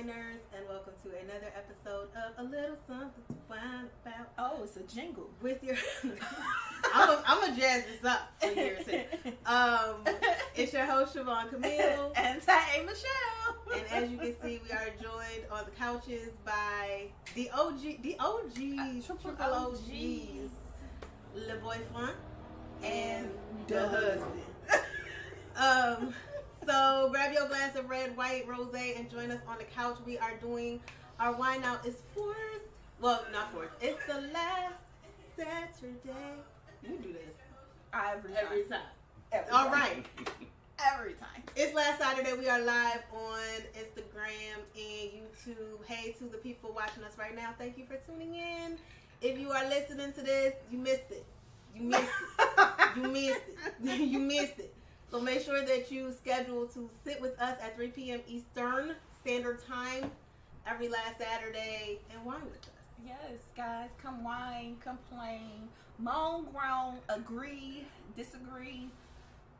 whiners, and welcome to another episode of A Little Something to Whine About Oh, it's a jingle. with your. I'm a, I'm gonna jazz this up for years. Um, it's your host Siobhan Camille, and Tay Michelle. and as you can see, we are joined on the couches by the OG, the OGs, Uh, triple OGs. Le Boyfriend and the the husband. um, so grab your glass of red, white, rosé, and join us on the couch. We are doing our wine out. It's fourth. Well, not fourth. It's the last Saturday. You do this Every time. every time. Every All time. right. Every time. It's last Saturday. We are live on Instagram and YouTube. Hey to the people watching us right now. Thank you for tuning in. If you are listening to this, you missed it. You missed it. You missed it. you missed it. So make sure that you schedule to sit with us at 3 p.m. Eastern Standard Time every last Saturday and wine with us. Yes, guys, come whine, complain, moan, groan, agree, disagree,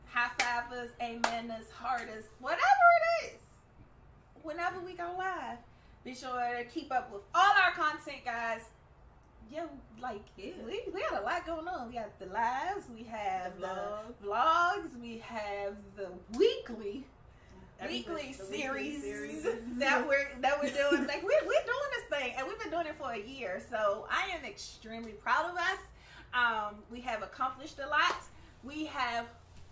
high five us, amen us, heart us, whatever it is. Whenever we go live, be sure to keep up with all our content, guys. Yo, like Yeah. we, we got a lot going on. We got the lives, we have The the vlogs, we have the weekly Everything- weekly the weekly series, series. that we're that we're doing. Like we're, we're doing this thing, and we've been doing it for a year. So I am extremely proud of us. Um, we have accomplished a lot. We have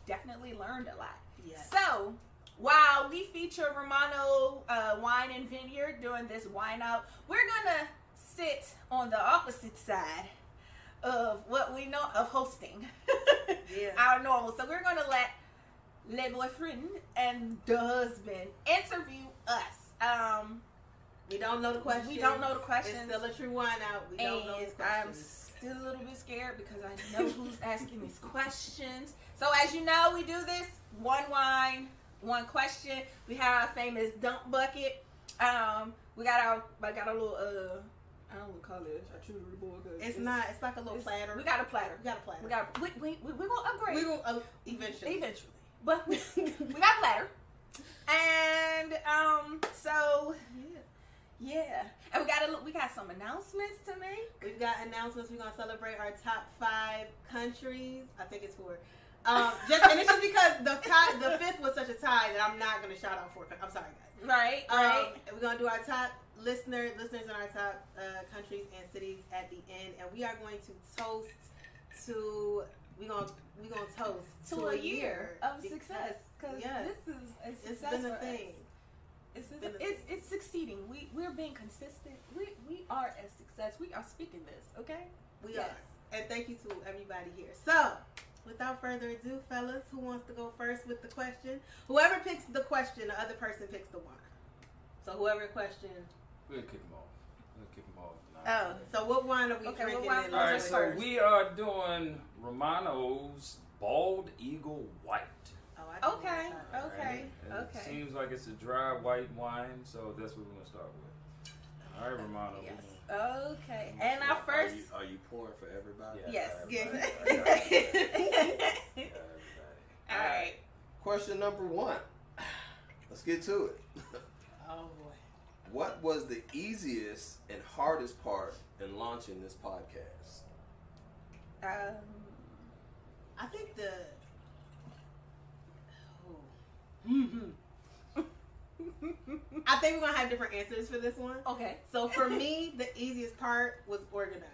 definitely learned a lot. Yes. So while we feature Romano uh, Wine and Vineyard doing this wine out, we're gonna sit on the opposite side of what we know of hosting. Yeah. Our normal. So we're gonna let Le Boyfriend and the husband interview us. Um, We don't know the questions. We don't know the questions. It's still a true wine out. We don't know and these I'm still a little bit scared because I know who's asking these questions. So as you know, we do this one wine, one question. We have our famous dump bucket. Um, we got our, I got a little, uh, I don't want to call it a charcuterie board. 'cause It's not. It's like a little platter. We got a platter. We got a platter. We got. We we we, we gonna upgrade. We will uh, eventually. eventually, but we, we got a platter. And um, so yeah, Yeah, and we got a, we got some announcements to make. We've got announcements. We're gonna celebrate our top five countries. I think it's four. Um, just and it's just because the tie, the fifth was such a tie that I'm not gonna shout out four. I'm sorry, guys. Right, Um, right. we're gonna do our top listener listeners in our top uh, countries and cities at the end, and we are going to toast to. We gonna we gonna toast to a year of because success because yes. this is a It's success been a for us. thing. It's, it's, it's, it's succeeding. We we're being consistent. We we are a success. We are speaking this. Okay. We Yes. are. And thank you to everybody here. So, without further ado, fellas, who wants to go first with the question? Whoever picks the question, the other person picks the wine. So, whoever question. We'll kick them off. We'll kick them off. Tonight. Oh, So, what wine are we Okay, what drinking? wine in we All right, Who's so first? we are doing Romano's Bald Eagle White. Oh, I Okay, do that. All okay, And okay. It seems like it's a dry white wine, so that's what we're gonna start with. All right, Romano. Yes. we're Okay. And our first. Are you, are you pouring for everybody? Yeah. Yes. Yeah. Everybody. All gonna- everybody. right. Question number one. Let's get to it. Oh, boy. What was the easiest and hardest part in launching this podcast? Um, I think the. Oh. I think we're going to have different answers for this one. okay. So for me, the easiest part was organizing.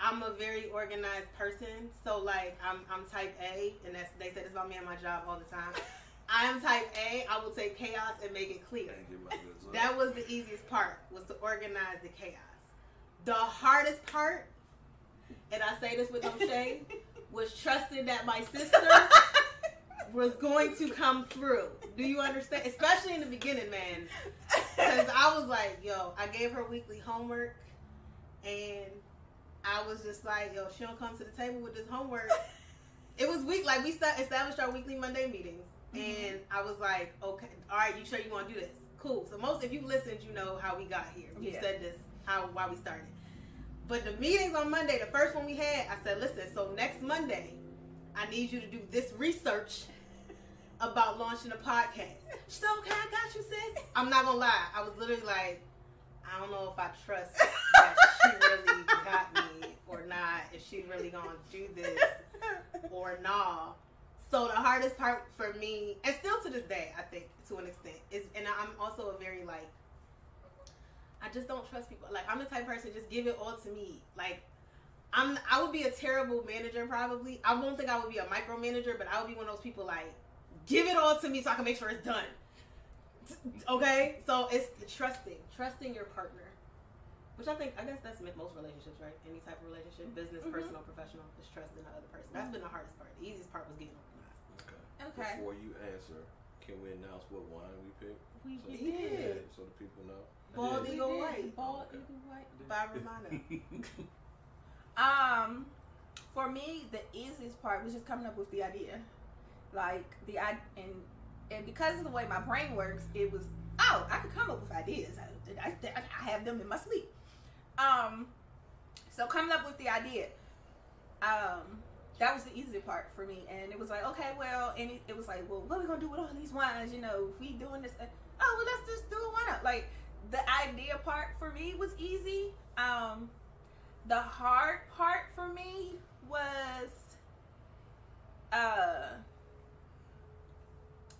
I'm a very organized person, so like I'm I'm type A, and that's they say this about me and my job all the time. I'm type A. I will take chaos and make it clear. Thank you, my good son. That was the easiest part was to organize the chaos. The hardest part, and I say this with no shame, was trusting that my sister was going to come through. Do you understand? Especially in the beginning, man. Because I was like, yo, I gave her weekly homework, and I was just like, yo, she don't come to the table with this homework. It was week, like we established our weekly Monday meetings, and I was like, okay, all right, you sure you want to do this? Cool. So most, if you listened, you know how we got here. You Yeah. said this, how why we started. But the meetings on Monday, the first one we had, I said, listen, so next Monday, I need you to do this research about launching a podcast. She's like, okay, I got you, sis. I'm not gonna lie. I was literally like, I don't know if I trust that she really got me or not. If she really gonna do this or not. So the hardest part for me, and still to this day, I think to an extent, is, and I'm also a very like, I just don't trust people. Like I'm the type of person, just give it all to me. Like I'm, I would be a terrible manager probably. I won't think I would be a micromanager, but I would be one of those people like, give it all to me so I can make sure it's done. Okay, so it's trusting, trusting your partner, which I think I guess that's most relationships, right? Any type of relationship, business, Mhm. personal, professional, is trusting the other person. That's been the hardest part. The easiest part was getting. Okay. Okay. Before you answer, can we announce what wine we picked? We So, We did. so the people know. Bald did. eagle white Bald Okay. eagle white. by Romano. Um, for me, the easiest part was just coming up with the idea, like the i and and because of the way my brain works, it was oh I could come up with ideas. I, I, I have them in my sleep. Um, so coming up with the idea, um, that was the easy part for me, and it was like okay, well, and it, it was like, well, what are we gonna do with all these wines? You know, if we doing this, uh, oh well, let's just do it. Why not? Like the idea part for me was easy. Um, the hard part for me was uh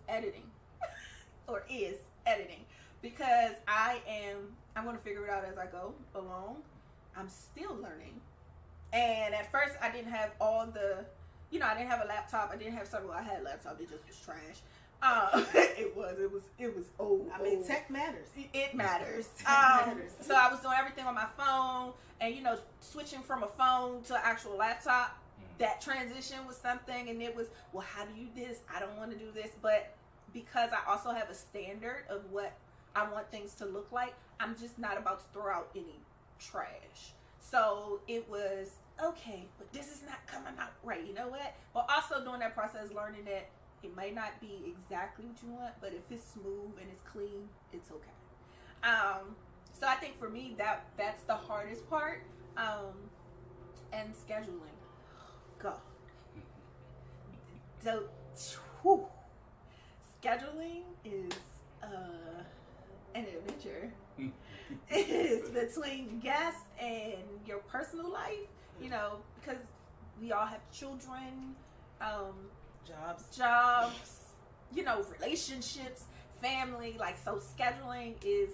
editing or is editing because I am I'm to figure it out as I go along. I'm still learning. And at first I didn't have all the you know, I didn't have a laptop. I didn't have several. I had a laptop. It just was trash. Um, it was. It was. It was old. I mean, old. tech matters. It matters. It Um, matters. So I was doing everything on my phone, and you know, switching from a phone to an actual laptop. That transition was something, and it was, well, how do you do this? I don't want to do this, but because I also have a standard of what I want things to look like, I'm just not about to throw out any trash. So it was okay, but this is not coming out right. You know what? But also during that process, learning that it may not be exactly what you want, but if it's smooth and it's clean, it's okay. Um, so I think for me that that's the hardest part. Um, and scheduling. God. So, whew, scheduling is uh, an adventure. It's between guests and your personal life, you know, because we all have children, um, Jobs. jobs, you know, relationships, family. Like so, scheduling is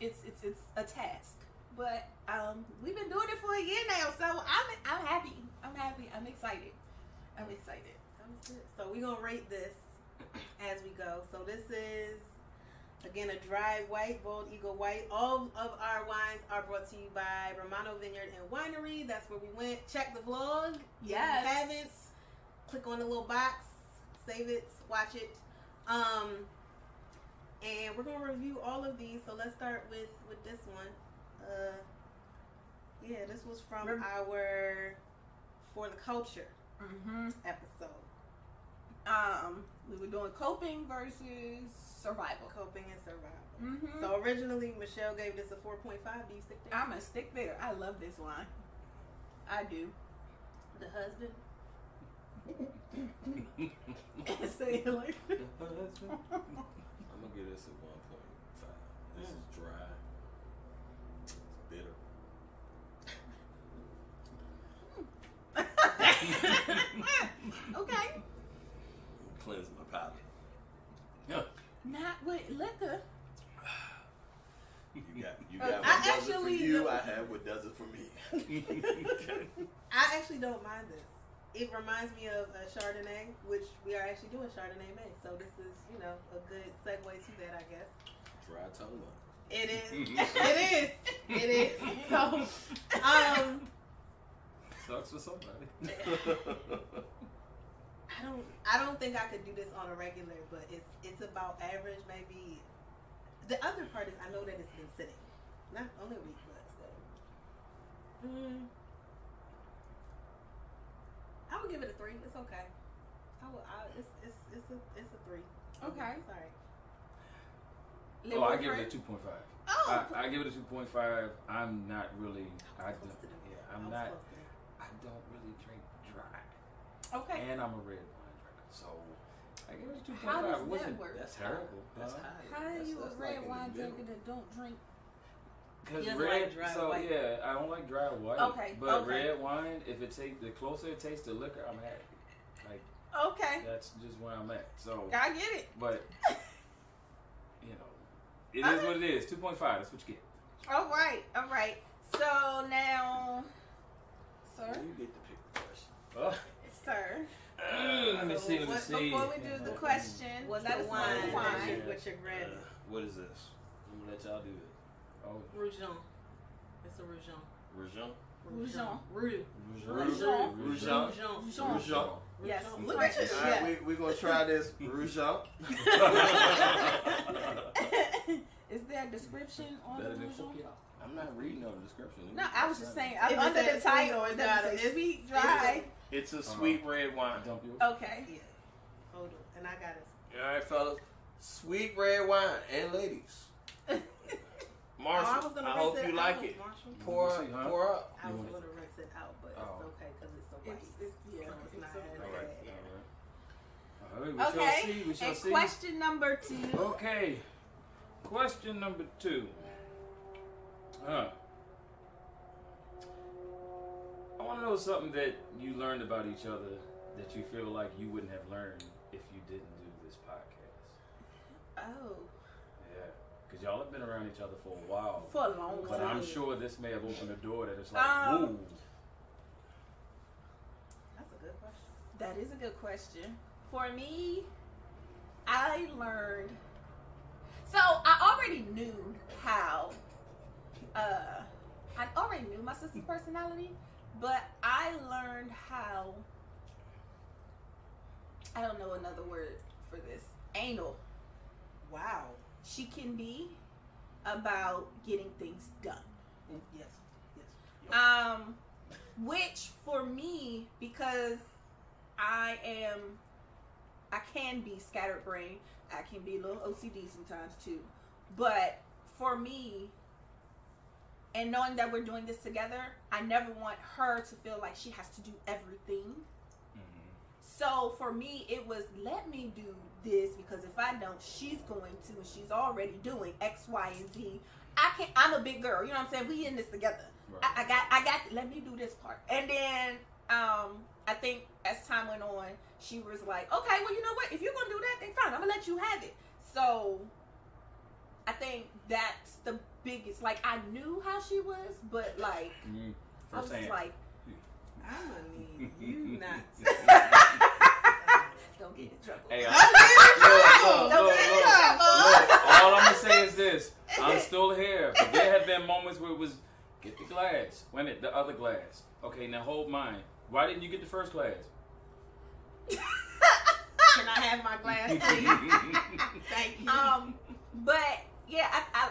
it's it's it's a task. But um, we've been doing it for a year now, so I'm I'm happy. I'm happy. I'm excited. I'm excited. So we're gonna rate this as we go. So this is again a dry white, bald eagle white. All of our wines are brought to you by Romano Vineyard and Winery. That's where we went. Check the vlog. If you haven't, click on the little box, save it, watch it. Um and we're gonna review all of these. So let's start with with this one. Uh yeah, this was from Rem- our For the Culture Mm-hmm. episode. Um, we were doing coping versus survival. Coping and survival. Mm-hmm. So originally Michelle gave this a 4.5. Do you stick there? I'm gonna stick there. I love this wine. I do. the husband. Say it like the husband. I'm gonna give this a 1.5. This is dry. It's bitter. okay. Cleanse my palate. Not with liquor. You got you Uh, got I what does it for actually you. don't- I have what does it for me. I actually don't mind this. It reminds me of a Chardonnay, which we are actually doing Chardonnay May. So this is, you know, a good segue to that, I guess. Dry tongue. It is. it is. It is. So, um, Sucks for somebody. I don't. I don't think I could do this on a regular, but it's it's about average, maybe. The other part is I know that it's been sitting, not only a week, but still. Mm, I would give it a three. It's okay. I would. I, it's it's it's a it's a three. Okay. Sorry. Oh, I give it a 2.5. Oh. I, I give it a 2.5. I'm not really. I was don't, supposed to do yeah, that. I'm I not. I don't really drink dry, Okay. and I'm a red wine drinker. So I gave it a two How does. It that work? That's terrible. That's huh? high. How are That's- you a that's red like wine drinker that don't drink? Cause red, like dry so white. yeah, I don't like dry white. Okay, but okay. red wine, if it tastes, the closer it tastes to liquor, I'm happy. Like Okay, that's just where I'm at. So, I get it. but you know, it is what it is. Two point five. That's what you get. All right, all right. So now, sir, You get to pick the question. Oh, sir. let me So see. Let me what- see. Before we do the question, What's let the wine? that wine. you- What you're Uh, what is this? I'm gonna let y'all do it. Oh, Rougeon. It's a Rougeon. Rougeon. Rougeon. Rouge. Rougeon. Rougeon. Rougeon. Rougeon. Yes. Look at you. All right, we we gonna try this Rougeon. Is there a description on the Rougeon? I'm not reading no description. No, I was just saying. If it under the says title, sweet it doesn't say it's- sweet, dry. It's a sweet red wine. Dump yours. Okay. Yeah. Hold on. And I got it. All right, fellas. Sweet red wine and ladies. Marshall, Oh, I I hope you like it. Marshall. Pour, Let me see, huh? pour up. I was going to rinse it out, but Oh. it's okay because it's a white. It's, it's, yeah, So it's it's not so as bad. right. All right. All right. We shall Okay. see. We shall And see. question number two. Okay. Question number two. Huh. I want to know something that you learned about each other that you feel like you wouldn't have learned if you didn't do this podcast. Oh, Yeah. Because y'all have been around each other for a while. for a long But time. But I'm sure this may have opened a door that is like, Um, whoa. That's a good question. That is a good question. For me, I learned. So I already knew how. Uh, I already knew my sister's personality, but I learned how. I don't know another word for this. Anal. Wow. She can be about getting things done. Yes. Yes. Um, which for me, because I am, I can be scatterbrained. I can be a little OCD sometimes too. But for me, and knowing that we're doing this together, I never want her to feel like she has to do everything. Mhm. So for me, it was let me do this because if I don't, she's going to, and she's already doing X, Y, and Z. I can't. I'm a big girl. You know what I'm saying? We in this together. Right. I, I got I got let me do this part. And then um I think as time went on, she was like, Okay, well you know what? If you're gonna do that, then fine, I'm gonna let you have it. So I think that's the biggest like I knew how she was, but like Mhm. I was hand. like I'm to need you not don't get in trouble. Hey, I'm I- getting Look, look, Don't get in look, all I'm gonna say is this: I'm still here, but there have been moments where it was get the glass. A minute, the other glass. Okay, now hold mine. Why didn't you get the first glass? Can I have my glass, please? Thank you. Um, but yeah, I, I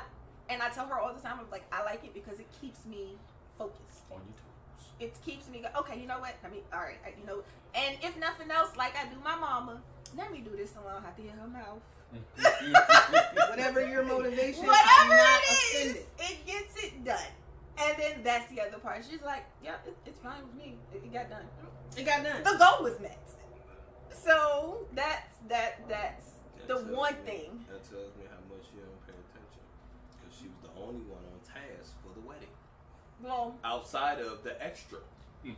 and I tell her all the time, I'm like, I like it because it keeps me focused. On your toes. It keeps me go. Okay, you know what? I mean, all right, I- you know. And if nothing else, like I do my mama, let me do this so I don't have to hear her mouth. Mm-hmm. Whatever your motivation, I'm Whatever not it is, offended. it gets it done. And then that's the other part. She's like, yeah, it, it's fine with me. It, it got done. It got done. The goal was met. So that's that. That's That the one me- thing. That tells me how much you don't pay attention. Because she was the only one on task for the wedding. Well, Outside of the extra.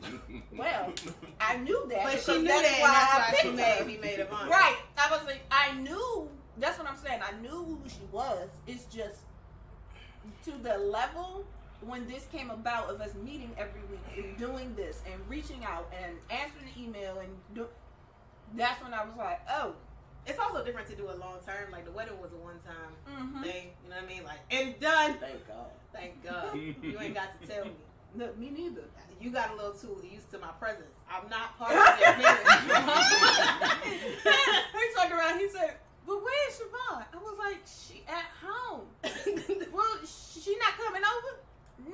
well, I knew that. But she knew that's that, why that's I why she picked made her. me maid of honor. Right. I was like, I knew. That's what I'm saying. I knew who she was. It's just to the level when this came about of us meeting every week and doing this and reaching out and answering the email and do. That's when I was like, oh. It's also different to do a long term. Like the wedding was a one time Mm-hmm. thing. You know what I mean? Like and done. Thank God. Thank God. you ain't got to tell me. No, me neither. You got a little too used to my presence. I'm not part of your marriage. he turned around. He said, "But where's Siobhan?" I was like, "She at home." Well, sh- she not coming over.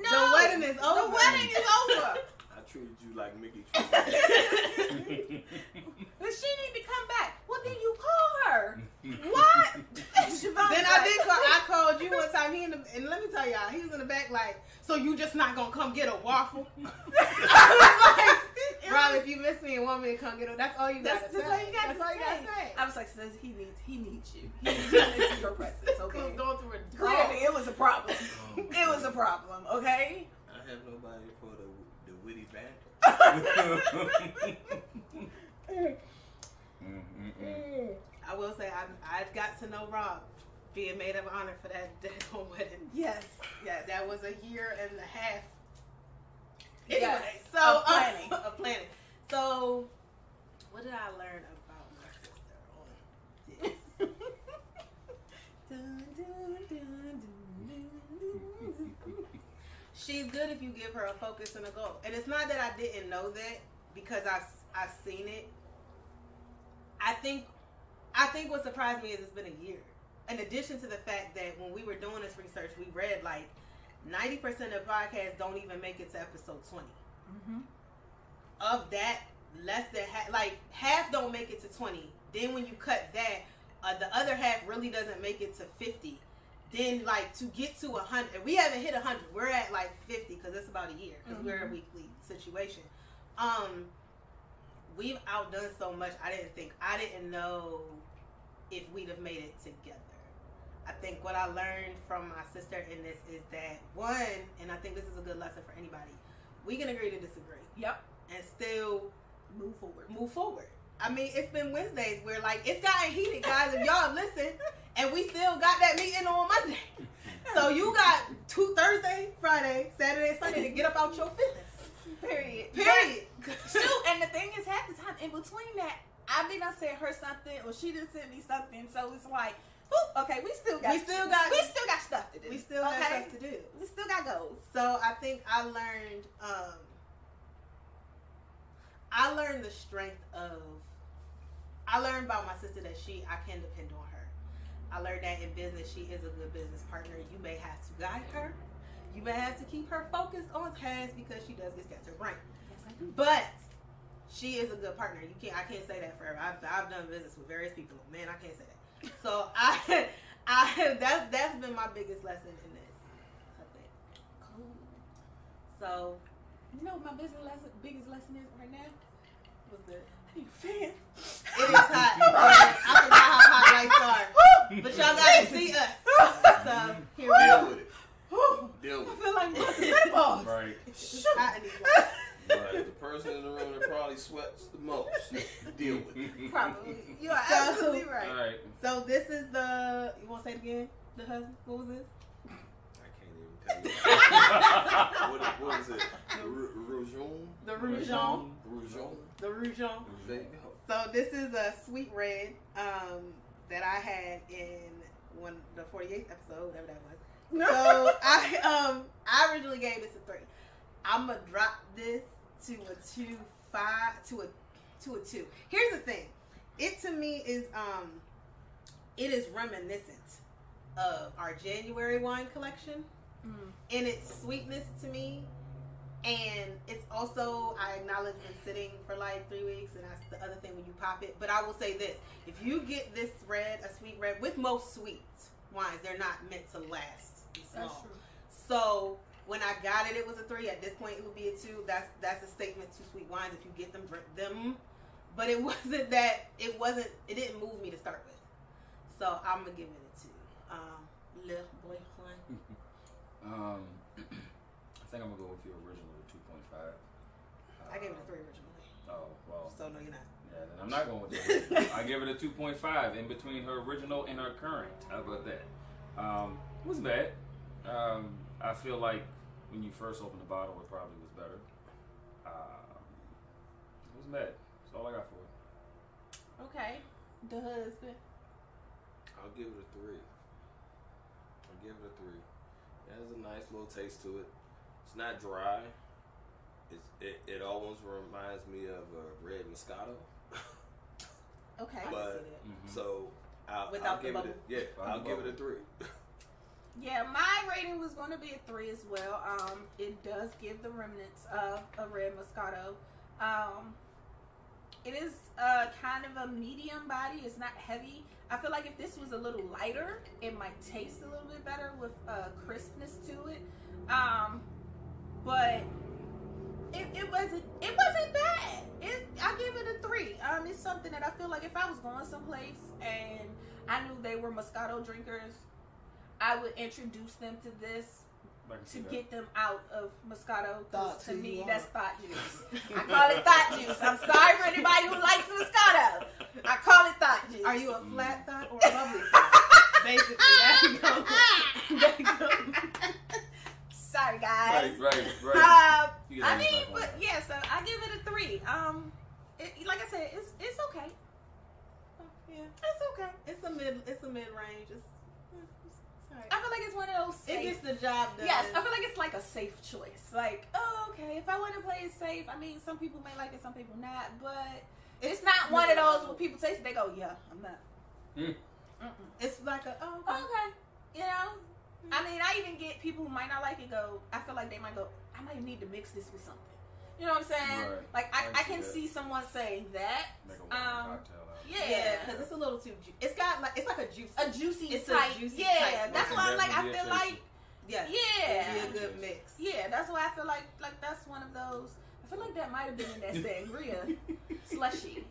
No, The wedding is over. The wedding is over. I treated you like Mickey treated But she need to come back. Well, then you call her. What? Siobhan Then I did call. I called you one time. He in the and let me tell y'all, he was in the back like, so you just not gonna come get a waffle? I was like, bro, Mom, if you miss me and want me to come get her, that's all you gotta that's say. all you got That's all you gotta say. say. I was like, says he needs, he needs you. He needs you in your presence. I Okay. going through a Clearly, it was a problem. Oh, It was a problem. Okay. I have nobody for the the witty banter. Mm-mm-mm. I will say I I got to know Rob, being maid of honor for that daggone wedding. Yes. Yes. That was a year and a half. Yes, Anyway, so of uh, planning. of planning. So, what did I learn about my sister on this? Dun, dun, dun, dun, dun, dun. She's good if you give her a focus and a goal. And it's not that I didn't know that because I've I've seen it. I think I think what surprised me is it's been a year. In addition to the fact that when we were doing this research, we read like ninety percent of podcasts don't even make it to episode twenty. Mm-hmm. Of that, less than half, like half don't make it to twenty. Then when you cut that, uh, the other half really doesn't make it to fifty. Then like to get to a hundred, we haven't hit a hundred. We're at like fifty because it's about a year because we're a weekly situation. Um, we've outdone so much. I didn't think I didn't know if we'd have made it together. I think what I learned from my sister in this is that one, and I think this is a good lesson for anybody. We can agree to disagree Yep. and still Move forward. move forward. I mean, it's been Wednesdays where like it's gotten heated, guys. If y'all listen, and we still got that meeting on Monday. So you got two Thursday, Friday, Saturday, Sunday to get up out your feelings. Period. Period. Shoot, and the thing is, half the time in between that, I did not send her something, or she didn't send me something. So it's like, okay, we still got, We still got- we still got stuff to do. We still got stuff to do. We still got goals. So I think I learned um I learned the strength of I learned about my sister that she I can depend on her. I learned that in business she is a good business partner. You may have to guide her. You may have to keep her focused on tasks because she does get scattered brain. Yes, I do. But she is a good partner. You can't I can't say that forever. I've, I've done business with various people. Man, I can't say that. So I I that's that's been my biggest lesson in this. Cool. So You know what my business lesson, biggest lesson is right now? what's good? I fan. It is hot. I forgot how hot lights are. But y'all got to see us. So here we Deal go. with it. Deal I with it. feel like busting balls. Right. It's hot in these lights. But the person in the room that probably sweats the most, deal with it. Probably. You are So- absolutely right. All right. So this is the. You want to say it again? The husband. What was this? I can't even tell you. what, what is it? The Rougon. Roujon? The Rougon. There you Rougeon. So this is a sweet red um, that I had in one the 48th episode, whatever that was. So I um I originally gave this a three. I'm gonna drop this to a two five to a to a two. Here's the thing, it to me is um it is reminiscent of our January wine collection Mm. in its sweetness to me. And it's also I acknowledge been sitting for like three weeks, and that's the other thing when you pop it. But I will say this: if you get this red, a sweet red, with most sweet wines, they're not meant to last. Be That's true. So when I got it, it was a three. At this point, it would be a two. That's that's a statement to sweet wines. If you get them, drink them. But it wasn't that. It wasn't. It didn't move me to start with. So I'm gonna give it a two. Um, Le Boy Juan. Um, I think I'm gonna go with your original two point five. I gave it a three originally. Oh well. So no, you're not. Yeah, then I'm not going with the original. I give it a 2.5 in between her original and her current. How about that? Um, it was bad. Um, I feel like when you first opened the bottle, it probably was better. Um, it was bad. That's all I got for it. Okay. The husband. I'll give it a three. I'll give it a three. It has a nice little taste to it. It's not dry. It's, it, it almost reminds me of a red Moscato. Okay. I can But- see that. Mhm. So I'll, Without I'll the give bubble. it a, yeah, Without I'll the give it a three. Yeah, my rating was going to be a three as well. Um, it does give the remnants of a red Moscato. Um, it is uh, kind of a medium body. It's not heavy. I feel like if this was a little lighter, it might taste a little bit better with uh, crispness to it. Um, but it, it wasn't it wasn't bad. I give it a three. Um, it's something that I feel like if I was going someplace and I knew they were Moscato drinkers, I would introduce them to this I to get them out of Moscato. 'cause Thought to who me, you are. that's thought juice. I call it thought juice. I'm sorry for anybody who likes Moscato. I call it thought juice. Are you a flat thought or a bubbly thought? Basically, there you go. There you go. Sorry, guys. Right, right, right. Um, You I mean, but that. yeah, so I give it a three. Um, it, like I said, it's it's okay. Yeah, It's okay. it's a mid. It's a mid range. It's, it's, it's. I feel like it's one of those. It gets the job done. yes, I feel like it's like a safe choice. Like, oh, okay, if I want to play it safe, I mean, some people may like it, some people not, but it's, not one of those where people taste it, they go, yeah, I'm not. Mm. It's like a oh, okay. Okay, you know. I mean, I even get people who might not like it go. I feel like they might go. I might need to mix this with something. You know what I'm saying? Right. Like I, I I can that. see someone saying that. Make a Um, cocktail out. of it. Yeah, Yeah, because it's a little too. Ju- it's got like it's like a juice. a juicy It's a type. juicy yeah, type. that's why I'm like I feel like tasty. yeah, yeah, it'd be a good mix. yeah. That's why I feel like like that's one of those. I feel like that might have been in that sangria slushy.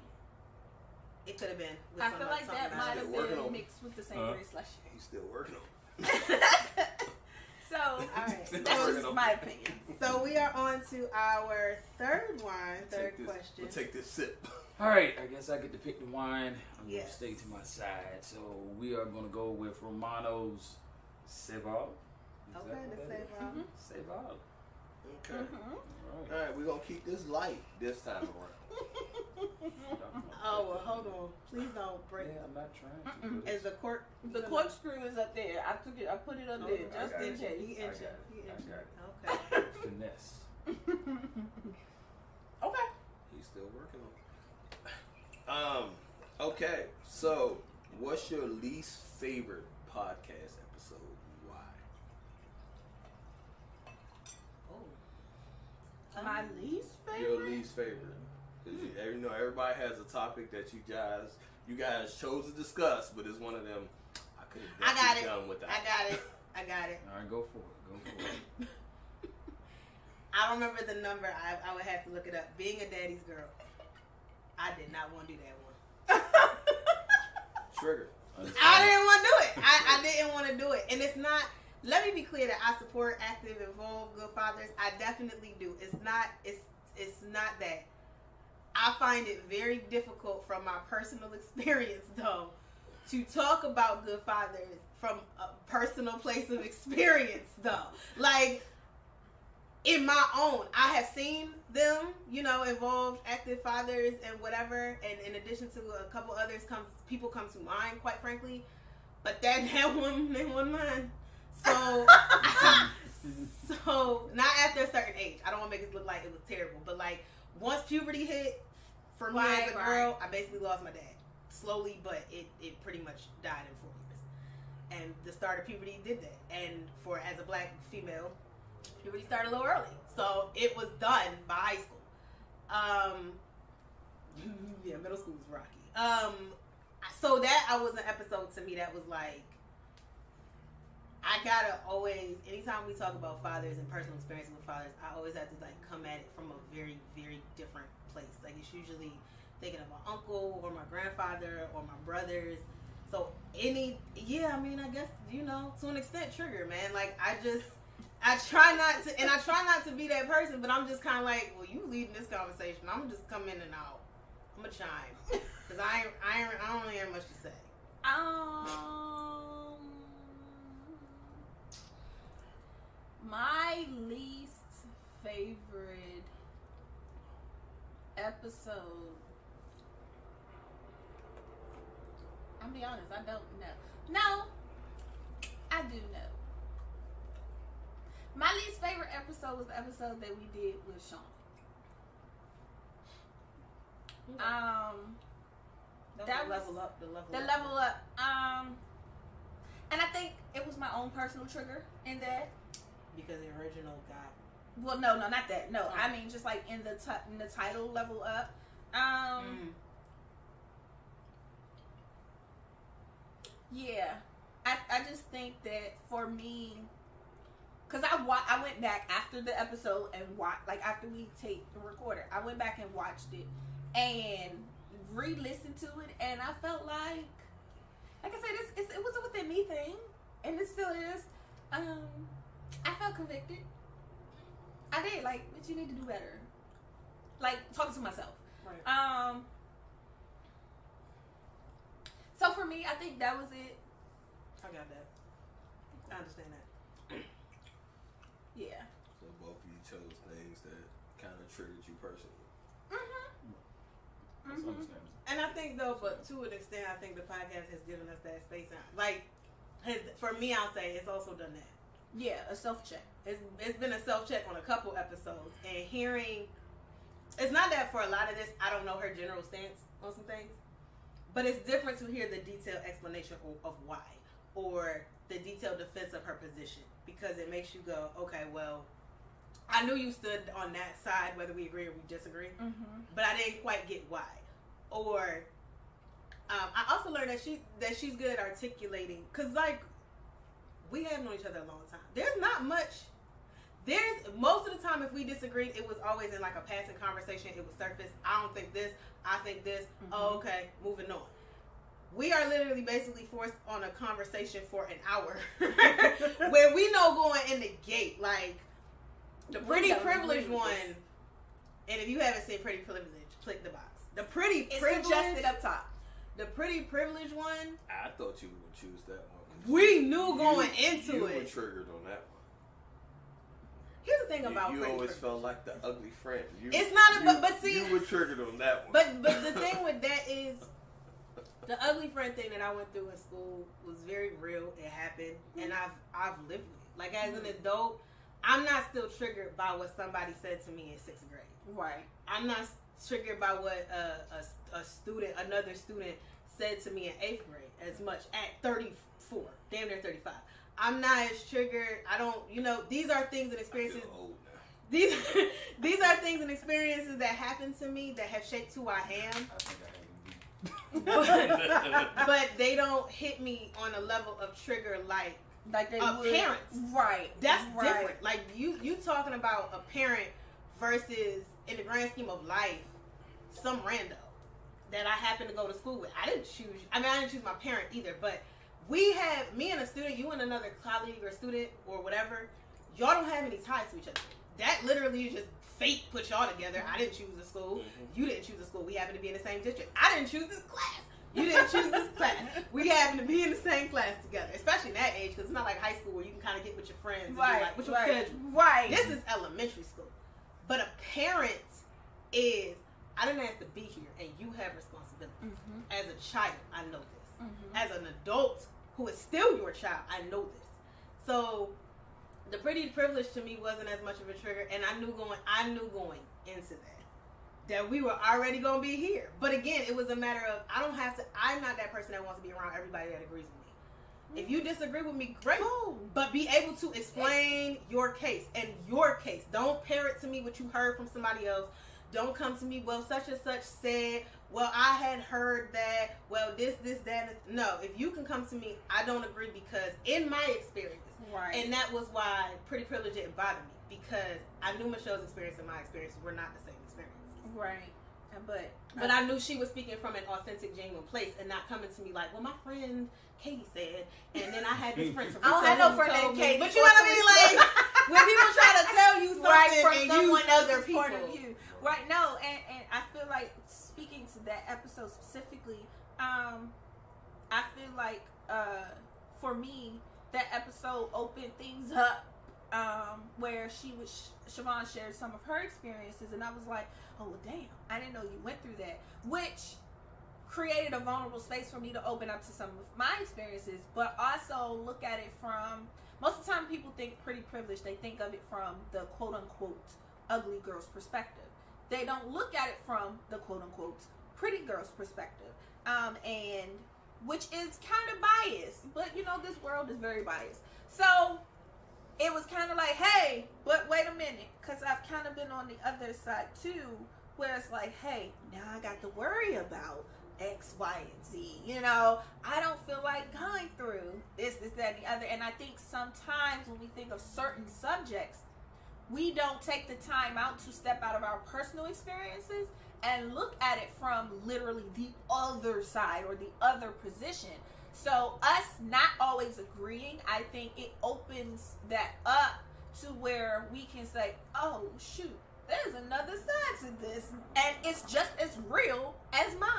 It could have been. I feel like that might have been mixed with the sangria slushy. He's still working on. so, All right. that's Working just on- my opinion. So we are on to our third one, third Take this- question. We'll take this sip. All right, I guess I get to pick the wine. I'm gonna Yes. stay to my side. So we are gonna go with Romano's Seyval. Is Okay, that the what that is? Seyval. Mhm. Seyval. Okay. Mhm. All All right, we're gonna keep this light this time around. Oh well, hold on. Please don't break. Yeah, I'm not trying to. Mm-mm. Is the cork? The corkscrew is up there. I took it. I put it up Oh, there I just in case. He I inching. got it. He I inching. Okay. it's finesse. okay. He's still working on it. Um, okay, so what's your least favorite podcast episode why? Oh. My Um, least Your least favorite. 'Cause you, you know, everybody has a topic that you guys you guys chose to discuss, but it's one of them. I could I have got it. done without. I got it. I got it. All right, go for it. Go for it. I don't remember the number. I, I would have to look it up. Being a daddy's girl, I did not want to do that one. Trigger. I didn't want to do it. I, I didn't want to do it. And it's not, let me be clear that I support active, involved, good fathers. I definitely do. It's not, it's, it's not that. I find it very difficult from my personal experience though to talk about good fathers from a personal place of experience though. Like, in my own, I have seen them, you know, involved active fathers and whatever, and in addition to a couple others, come people come to mind, quite frankly. But that that one, that one mine. So, so not after a certain age. I don't want to make it look like it was terrible, but like once puberty hit, for me Right, as a right. girl, I basically lost my dad slowly, but it it pretty much died in four years. And the start of puberty did that. And for as a black female, puberty started a little early, so it was done by high school. Um, yeah, middle school was rocky. Um, so that I was an episode to me that was like, I gotta always, anytime we talk about fathers and personal experiences with fathers, I always have to like come at it from a very, very different place. Like it's usually thinking of my uncle or my grandfather or my brothers. So any, yeah, I mean, I guess you know, to an extent, trigger, man. Like I just. I try not to, and I try not to be that person, but I'm just kind of like, well, you leading this conversation. I'm gonna just come in and out. I'm gonna chime because I ain't, I ain't, I don't really have much to say. Um, my least favorite episode. I'm be honest, I don't know. No, I do know. My least favorite episode was the episode that we did with Sean. Um, That's that the was- level up, the level up the up. level up. Um, and I think it was my own personal trigger in that. because the original got Well, no, no, not that. No, Oh. I mean just like in the t- in the title level up. Um, Mm. yeah, I I just think that for me, cause I wa- I went back after the episode and watched like after we taped the recorder, I went back and watched it, and re-listened to it, and I felt like, like I said, it's, it's, it was a within me thing, and it still is. Um, I felt convicted. I did like, but you need to do better. Like talking to myself. Right. Um. So for me, I think that was it. I got that. I understand that. Yeah. So both of you chose things that kind of triggered you personally. Mm-hmm. That's Mhm. And I think though, but to an extent, I think the podcast has given us that space. Like, has, for me, I'll say it's also done that. Yeah, a self check. It's it's been a self check on a couple episodes, and hearing. It's not that for a lot of this, I don't know her general stance on some things, but it's different to hear the detailed explanation of, of why, or the detailed defense of her position, because it makes you go, okay, well, I knew you stood on that side, whether we agree or we disagree Mm-hmm. but I didn't quite get why. Or um, I also learned that she that she's good at articulating because like we have known each other a long time. There's not much. There's most of the time if we disagreed, it was always in like a passing conversation. It would surface. I don't think this. I think this. Mm-hmm. Oh, okay. Moving on. We are literally basically forced on a conversation for an hour where we know going in the gate like the pretty privileged windows. one. And if you haven't seen Pretty Privilege, click the box. The pretty It's privilege, suggested up top. the pretty privileged one. I thought you would choose that one. We knew going you, into you it. were triggered on that one. Here's the thing You, about you always felt like the ugly friend. You, It's not a- you, but- but see- you were triggered on that one. But but the thing with that is the ugly friend thing that I went through in school was very real. It happened, hmm. and I've I've lived with it. Like as an hmm. adult, I'm not still triggered by what somebody said to me in sixth grade. Right. I'm not triggered by what a, a, a student, another student, said to me in eighth grade as much at 34, damn near 35. I'm not as triggered. I don't, you know, these are things and I experiences. feel old now. These these are things and experiences that happened to me that have shaped who I am. I think I But, but they don't hit me on a level of trigger like Like they A would. parent. Right. That's right. different. Like you you talking about a parent versus in the grand scheme of life, some rando that I happen to go to school with. I didn't choose. I mean, I didn't choose my parent either. But we have me and a student, you and another colleague or student or whatever. Y'all don't have any ties to each other. That literally is just fate put y'all together. I didn't choose the school. Mhm. You didn't choose the school. We happen to be in the same district. I didn't choose this class. You didn't choose this class. We happen to be in the same class together, especially in that age, because it's not like high school where you can kind of get with your friends and be Right. like, "What's your right. schedule?" Right. This is elementary school. But a parent is, I didn't ask to be here, and you have responsibility. Mhm. As a child, I know this. Mhm. As an adult who is still your child, I know this. So the pretty privilege to me wasn't as much of a trigger, and I knew going, I knew going into that that we were already going to be here. But again, it was a matter of I don't have to. I'm not that person that wants to be around everybody that agrees with me. If you disagree with me, great. But be able to explain your case and your case. Don't parrot to me what you heard from somebody else. Don't come to me, well, such and such said, well, I had heard that, well, this, this, that. No, if you can come to me, I don't agree because in my experience, Right. and that was why Pretty Privilege didn't bother me because I knew Michelle's experience and my experience were not the same experiences. right. Uh, but uh, But I knew she was speaking from an authentic, genuine place and not coming to me like, well, my friend Katie said, and then I had this friend I don't have no friend named. Katie. But you know what I mean? Like, when people try to tell you something right from and someone other else's people. point of view. Right. No, and and I feel like speaking to that episode specifically, um, I feel like uh, for me that episode opened things up. Um, where she was, Siobhan shared some of her experiences, and I was like, "Oh, well, damn! I didn't know you went through that," which created a vulnerable space for me to open up to some of my experiences, but also look at it from most of the time people think pretty privileged, they think of it from the quote unquote ugly girl's perspective they don't look at it from the quote unquote pretty girl's perspective um, and which is kind of biased but you know this world is very biased so it was kind of like hey but wait a minute because i've kind of been on the other side too where it's like hey now i got to worry about X, Y, and Z. You know, I don't feel like going through this, this, that, and the other. And I think sometimes when we think of certain subjects, we don't take the time out to step out of our personal experiences and look at it from literally the other side or the other position. So us not always agreeing, I think it opens that up to where we can say, "Oh shoot, there's another side to this, and it's just as real as mine."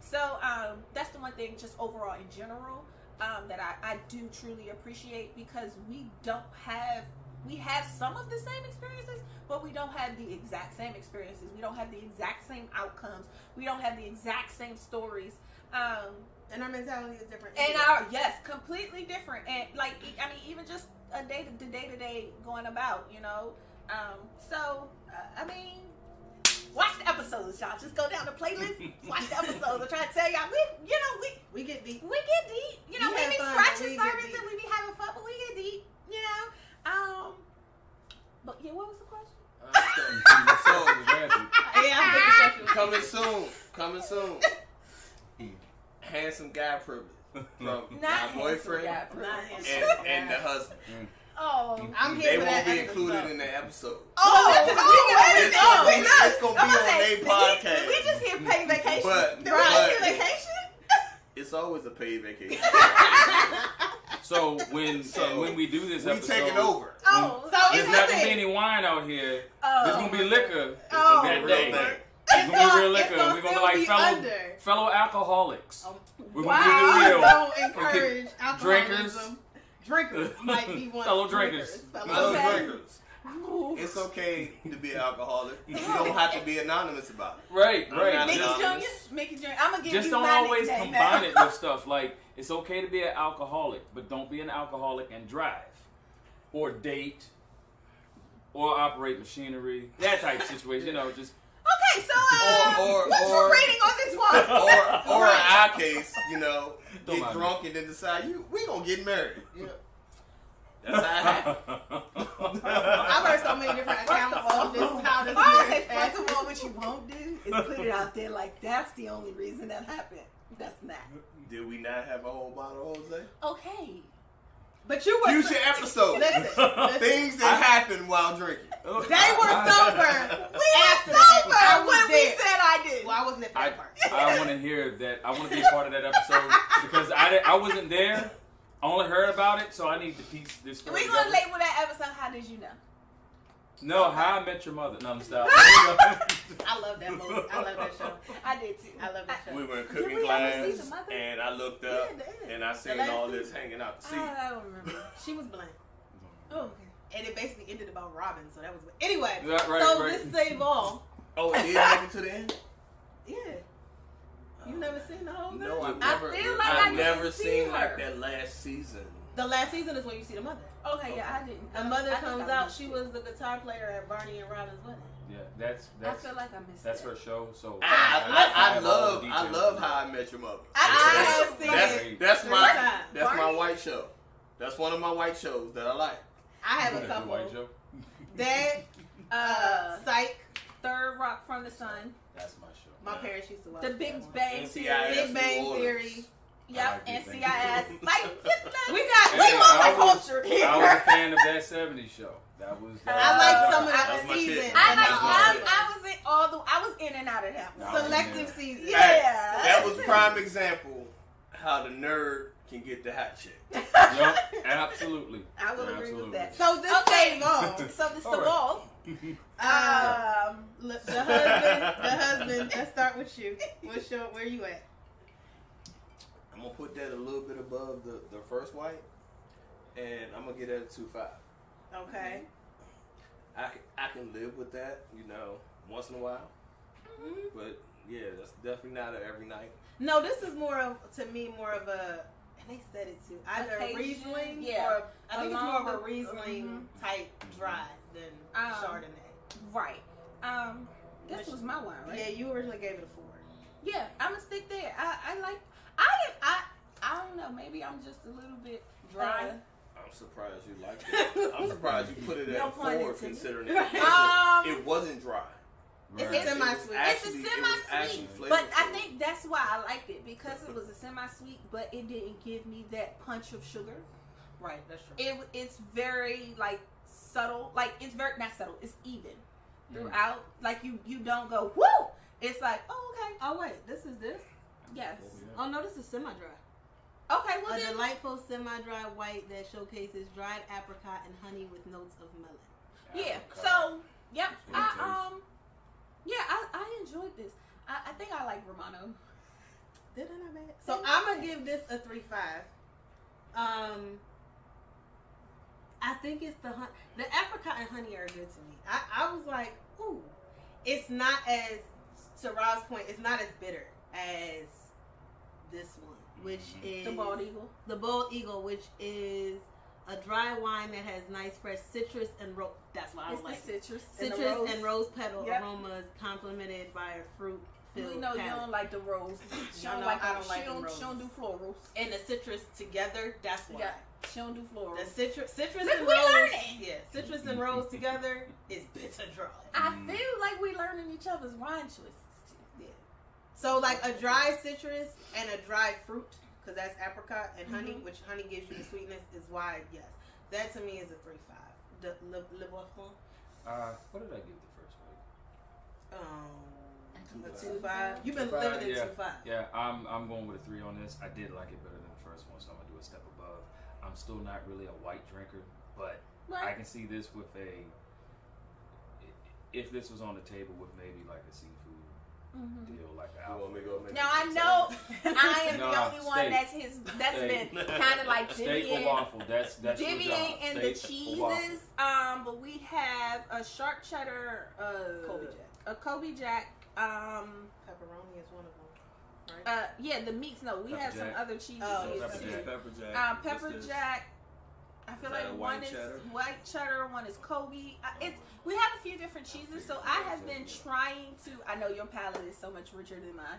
So um, that's the one thing, just overall in general, um, that I, I do truly appreciate because we don't have we have some of the same experiences, but we don't have the exact same experiences. We don't have the exact same outcomes. We don't have the exact same stories. Um, And our mentality is different. and our yes, completely different. And like I mean, even just a day to day to day going about, you know. Um, so uh, I mean, watch the episodes, y'all. Just go down the playlist, watch the episodes. I'm trying to tell y'all, we you know we we get deep. we get deep. You know, We we, be fun, scratching but we get surface deep. and we be having fun, but we get deep. You know. Um. But yeah, what was the question? Yeah, I think the question was- coming soon, coming soon. Handsome guy privilege from Not my boyfriend guy Not and, and the husband. Oh. I'm here They for won't that be episode. included in the episode. Oh, listen, oh, we can- wait, It's oh, gonna be, not- it's gonna be I'm on gonna say, their podcast. We, we just here pay vacation. But- Did but- vacation? It's always a paid vacation. So when So, when we do this we episode, taking over. Oh, so There's it's not gonna be any wine out here. Oh. There's gonna be liquor Oh. that Real day. thing. It's gonna be real liquor. We're gonna be like be fellow under. fellow alcoholics. Oh, We're wow. gonna keep it real. Don't encourage Drinkers. alcoholism. Drinkers might be one. Fellow drinkers. Fellow Fellow Okay. drinkers. It's okay to be an alcoholic. You don't have to be anonymous about it. Right, right. Mickey. Jr. Mickey Jr. I'm gonna give Just you don't my always nickname combine now. it with stuff like it's okay to be an alcoholic, but don't be an alcoholic and drive, or date, or operate machinery. That type of situation. You know, just Okay, so uh, Or- or- what's or- your rating on this one? Or, or in our case, you know, Don't get mind drunk and then decide you we gonna get married. Yeah. That's how. I've heard so many different accounts of this. How this I say, marriage first happened. of all, what you won't do is put it out there like that's the only reason that happened. That's not Did we not have a whole bottle of Jose? okay. But you were Future episode. Listen, listen. Things that happen while drinking. They were sober. We were sober I was when we said I did. Well, I wasn't at I, part. I want to hear that. I want to be a part of that episode because I, I wasn't there. I only heard about it, so I need to piece this story we gonna label that episode. How did you know? No, How I Met Your Mother. No, I'm stop. I love that movie. I love that show. I did too. I love that show. We were in cooking we ever class, and I looked up, it is. and I seen all this season. hanging out the seat. Ah, I don't remember. She was blank. Oh, okay. And it basically ended about Robin, so that was anyway. Right, right, so right. this save all. Oh, it did make it to the end. Yeah. You never seen the whole thing? No, I've I never. feel like I've I never didn't see seen her. like that last season. The last season is when you see the mother. Okay, yeah, I didn't. The mother I comes out. She it. was the guitar player at Barney and Robin's wedding. Yeah, that's I that's feel like I missed. that's that. her show. So I, I, I, have all love I love how I met your mother. I have seen That's it. that's my times. that's my white show. That's one of my white shows that I like. I have a The couple. White Show. That, uh, Uh, Psych. Third Rock from the Sun. That's my show. My parents used to watch The Big. Bang NCIS. Theory. Big Bang Theory. Yep, I like NCIS. Like, We got And we then I was- multicultural I here. was a fan of that '70s show. That was. uh, I like some of That's the my seasons. I like. not That's I, all I was in all the. I was in and out of that one. No. Selective seasons. Yeah. That was prime example how the nerd can get the hot chick. Yup, absolutely. I will agree Absolutely. with that. So this Okay. save all. So this All the right. ball. Uh, Um, the husband, the husband. Let's start with you. What's your? Where you at? I'm gonna put that a little bit above the, the first white, and I'm gonna get that a two five. Okay. I can, I can live with that, you know, once in a while. But yeah, that's definitely not a every night. No, this is more of to me more of a. And they said it too. Either a Occasion, Riesling yeah. or I think it's more of a Along the- Riesling type dry than Um, Chardonnay. right. Um, this was my one, right? Yeah, you originally gave it a four. Yeah, I'm gonna stick there. I, I like. I I I don't know. Maybe I'm just a little bit dry. Uh, I'm surprised you liked it. I'm surprised you put it No at pun four considering it, Right. wasn't, Um, it wasn't dry. It's Right. a semi-sweet. It's a Actually, it was semi-sweet, actually but I think that's why I liked it because it was a semi-sweet, but it didn't give me that punch of sugar. right, that's true. It it's very like subtle. Like it's very not subtle. It's even Mm. throughout. Like you you don't go woo. It's like oh okay Oh wait, this is this. yes Oh no, this is semi-dry. okay well A then delightful semi-dry white that showcases dried apricot and honey with notes of melon. yeah. Apricot. So yep. That's what it I um yeah I I enjoyed this. I, I think I like Romano. Did I not bad? So I'm gonna give this a three five. Um, I think it's the hun- the apricot and honey are good to me. I, I was like, ooh, it's not as to Rob's point. It's not as bitter as this one, which mm-hmm. is The bald eagle. the bald eagle, which is a dry wine that has nice fresh citrus and rose. That's what I It's was the like. citrus. Citrus and, rose. and rose petal Yep. aromas complemented by a fruit We filled know you palate. don't like the rose. She No, don't like. I don't she like them don't, roses. She don't do florals. and the citrus together. That's why. Yeah, she don't do florals. The citrus, citrus Look, and we rose. learning. Yeah, citrus and rose together is bitter dry. I feel like we learning each other's wine choices too. Yeah. So like a dry citrus and a dry fruit, because that's apricot and honey, Mhm. which honey gives you the sweetness, is why yes, that to me is a three five. The Le, Le Boisson, Uh, what did I give the first one? um, a Two two five. five. You've been living in yeah. two five. Yeah, I'm I'm going with a three on this. I did like it better than the first one, so I'm gonna do a step above. I'm still not really a white drinker, but I can see this with a. If this was on the table with maybe like a seafood Mhm. deal, like You an want me to go make Now I know salad? I am Nah, the only one steak. that's his. That's Steak. been kind of like steak or divvying, waffle. That's that's your divvying job. in the Steak or waffle. cheeses. Um, but we have a sharp cheddar, uh, Colby Jack. a Colby Jack. Um, Pepperoni is one of them. Right. uh, yeah, the meats. No, we Pepper have some other cheeses Oh, here pepper too. jack. Pepper jack. Um, What's pepper this? jack. I feel like one white is cheddar? white cheddar, one is Colby. I, it's we have a few different cheeses, so I have been trying to. I know your palate is so much richer than mine.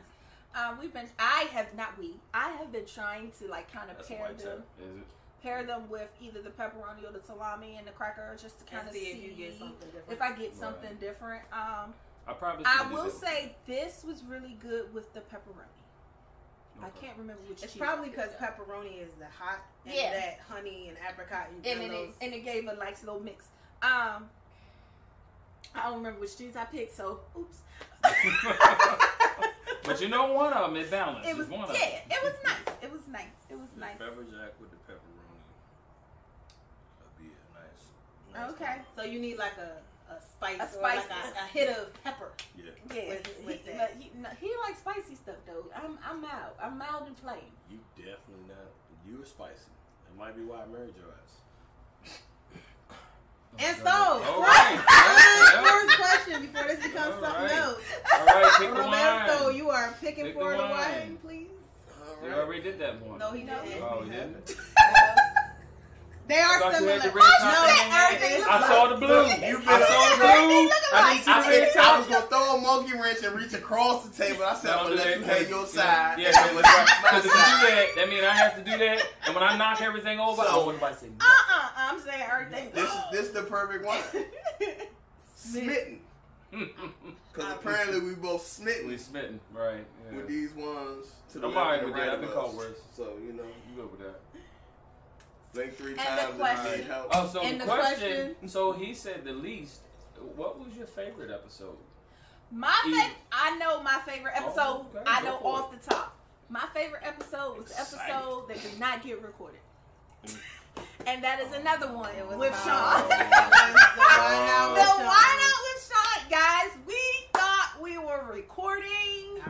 Um, we've been. I have not we. I have been trying to like kind of That's pair white them, cheddar. Is it? pair them with either the pepperoni or the salami and the cracker, just to kind And of see see, if you get something different. if I get Right. something different. Um, I probably. I will say this was really good with the pepperoni. I can't remember which. It's cheese probably because pepperoni is the hot, and Yeah. that honey and apricot. You and know, then and it gave a nice little mix. Um, I don't remember which cheese I picked, so oops. but you know, one of them it balanced. it was one yeah, of them. it was nice. It was nice. It was nice. Pepper jack with the pepperoni. That'd be a nice. nice Okay. so you need like a, a spice, A or spice. like a, a hit of pepper. Yeah. Yeah, With- with he, that. he, no, he likes spicy stuff though. I'm I'm mild. I'm mild and plain. You definitely not. You're spicy. That might be why I married your ass. And so, All first, right. first, question before this becomes All something right. else. All right, pick Roberto, wine. you are picking Pick for the wine. wine, please. You already did that one. No, he No, didn't. Oh, you didn't? They are I thought similar. had the red top no, in your hand. everything I saw the blue. You I saw the blue. Everything I alike. need to I, the red said, I was gonna throw a monkey wrench and reach across the table. I said, I'm gonna let you have your side. Yeah, and I'm gonna have because if you do that, that means I have to do that. And when I knock everything over, I So- don't want nobody to say Uh uh I'm saying everything. This is this is the perfect one. Smitten. Because apparently we both smitten we smitten, right? Yeah. with these ones. To the I'm left alright with that. I've been called worse. So you know, You go with that? Blink three And the times. question- and help. Oh, so And the the question, question- So he said the least. What was your favorite episode? My favorite, I know my favorite oh, episode. Oh, okay, I know for off the top. My favorite episode was the episode that did not get recorded, and that is oh. another one It was with Sean. The oh. wine out with Sean. out with Sean, guys. We thought we were recording.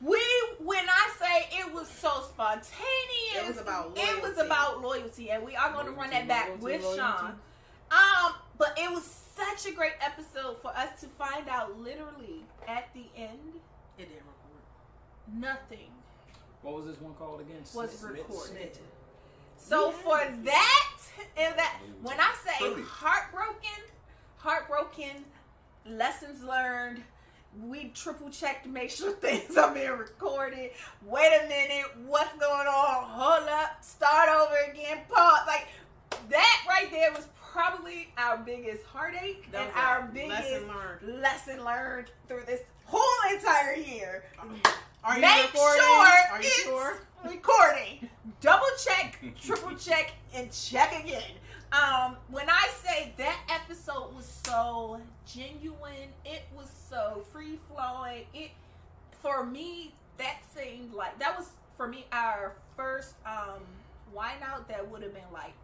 I remember that. We, when I say it was so spontaneous, It was about It was loyalty. about loyalty, and we are going to run that back Loyalty, with loyalty. Sean. Um, but it was such a great episode for us to find out literally at the end It didn't record. nothing What was this one called again? was Smitten? recorded. Smitten. So Yeah. for that and that, when I say heartbroken, heartbroken, lessons learned. We triple check to make sure things are being recorded. Wait a minute, what's going on? Hold up, start over again. Pause. Like that right there was probably our biggest heartache That and our biggest lesson learned. lesson learned through this whole entire year. Are you Make recording? sure Are you it's sure? recording. Double check, triple check, and check again. Um, when I say that episode was so genuine, it was so free flowing. It for me that seemed like that was for me our first um wine out that would have been like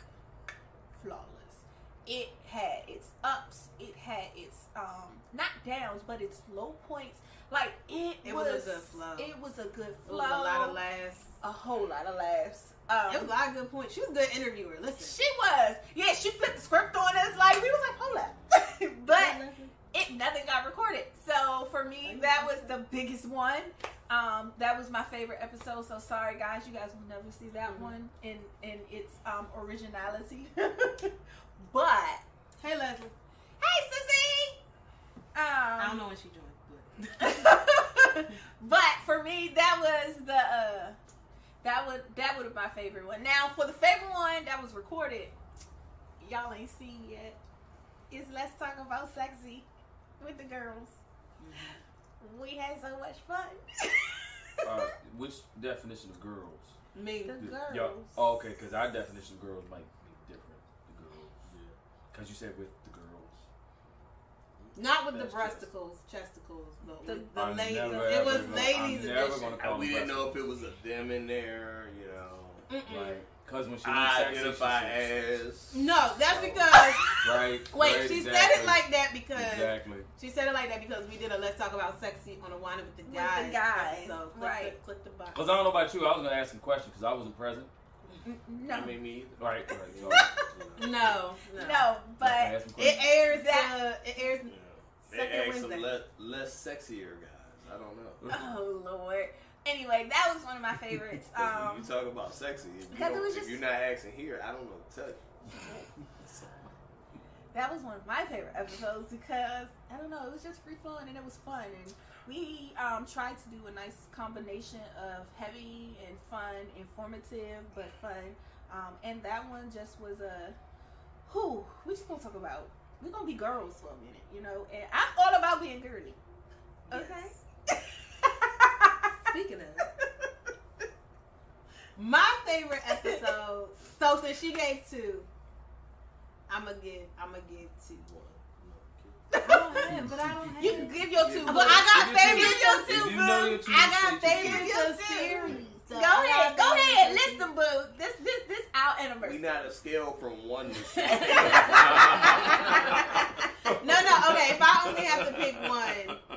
flawless. It had its ups, it had its um not downs, but its low points. Like it, It was a good flow. It was a good It flow. was a lot of laughs. a whole lot of laughs. Um, It was a lot of good points. She was a good interviewer. Listen. she was. Yeah, she flipped the script on us. Like we was like, hold up. but it nothing got recorded. So for me, that was the biggest one. Um, that was my favorite episode. So sorry guys, you guys will never see that Mhm. one in in its um originality. but hey Leslie. hey, sissy. Um, I don't know when she joined, but but for me, that was the uh, that would that would have my favorite one. Now for the favorite one that was recorded, y'all ain't seen yet. Is let's talk about sexy with the girls. We had so much fun. Uh, which definition of girls? me. The The- girls. y'all- oh, okay, because our definition of girls might be different. The girls, yeah. Because you said with the girls. Not with the That's breasticles, chesticles, but The- the ladies. never, it ever was gonna- ladies I'm never edition. gonna call we them didn't know if it was a them in there, you know. Mm-mm. Right. Because when she I leaves sexy, identify she says- as. No, that's because Right. wait, right, she said it like that because Exactly. she said it like that because we did a let's talk about sexy on a wine with the With the guys. guys, So click right. The, click the button. Because I don't know about you, I was gonna ask some questions because I wasn't present. No, I mean, me either. Right. Right. So, No, no, no, but It airs That- the it airs. Yeah. They Second asked some Wednesday. le- less sexier guys. I don't know. oh lord. Anyway, that was one of my favorites. 'Cause when Um, you talk about sexy, if, you because it don't- was if just- you're not asking here, I don't know what to tell you. that was one of my favorite episodes because I don't know, it was just free flowing and it was fun and we um, tried to do a nice combination of heavy and fun, informative but fun. Um, and that one just was a who we just gonna talk about. We're gonna be girls for a minute, you know, and I'm all about being girly. Okay. Speaking of, my favorite episode. So since she gave two, I'm gonna give. I'm gonna give two. I don't have, but I don't have. You can give your two. But. I got Give your two. favorites Give your two, you know boo. I got you say two. favorites of your two. series. So Go I ahead, got go ahead, favorites. list them, boo. This, this, this our anniversary. We not a scale from one to No, no. Okay, if I only have to pick one, You can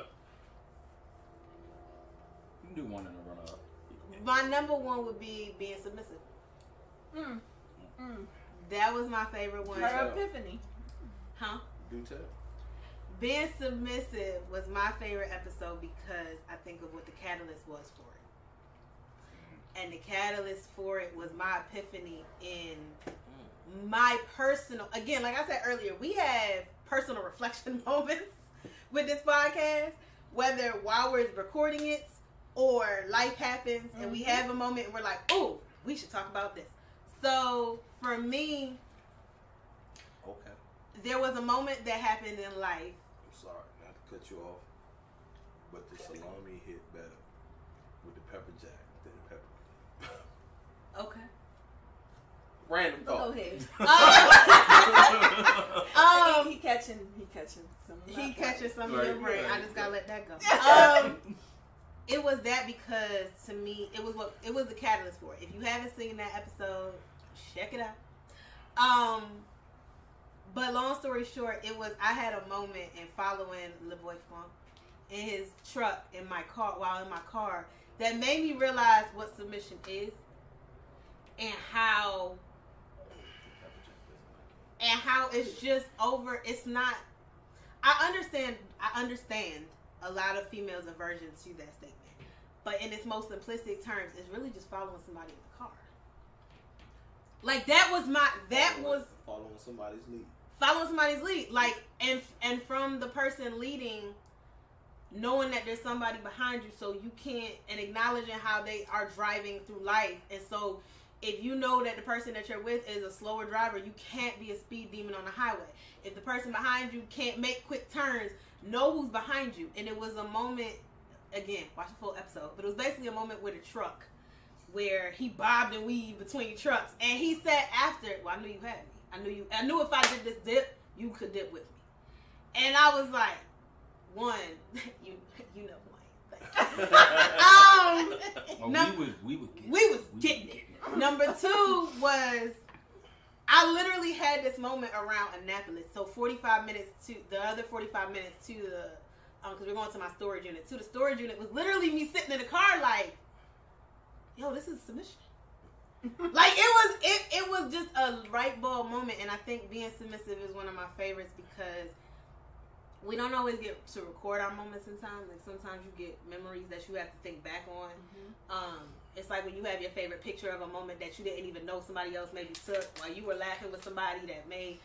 do one in a run up. my number one would be being submissive. Mm. Mm. That was my favorite one. Her epiphany. Huh? Do tell. Being submissive was my favorite episode because I think of what the catalyst was for it. And the catalyst for it was my epiphany in my personal, again, like I said earlier, we have personal reflection moments with this podcast, whether while we're recording it or life happens and we Mhm. have a moment and we're like, oh, we should talk about this. So for me, Okay. there was a moment that happened in life I'm sorry not to cut you off, but the salami hit better with the pepper jack than the pepper. Okay. Random Go thought. ahead. Um, he, he catching, he catching some. he flight. catches some of Right, your brain. I right, just gotta right. let that go. Um, it was that because to me, it was what it was the catalyst for it. If you haven't seen that episode, check it out. Um, but long story short, it was I had a moment in following Le Boy Funk in his truck in my car while in my car that made me realize what submission is and how and how it's just over. It's not. I understand. I understand a lot of females' aversion to that statement, but in its most simplistic terms, it's really just following somebody in the car. Like that was my. That Following- was following somebody's lead. following somebody's lead. Like and and from the person leading, knowing that there's somebody behind you, so you can't and acknowledging how they are driving through life, and so if you know that the person that you're with is a slower driver, you can't be a speed demon on the highway. If the person behind you can't make quick turns, know who's behind you. And it was a moment, again, watch the full episode, but it was basically a moment with a truck where he bobbed and weaved between trucks. And he said after, well, I knew you had me, I knew you. I knew if I did this dip, you could dip with me. And I was like, one, you you know who I am. Thank you. um, Oh, num- we would we would get we was we getting would it. get Number two was I literally had this moment around Annapolis. So 45 minutes to the other 45 minutes to the um because we're going to my storage unit. To the storage unit was literally me sitting in the car like, yo, this is submission. like it was it it was just a right ball moment and I think being submissive is one of my favorites because we don't always get to record our moments in time. Like sometimes you get memories that you have to think back on. Um, it's like when you have your favorite picture of a moment that you didn't even know somebody else maybe took while you were laughing with somebody that may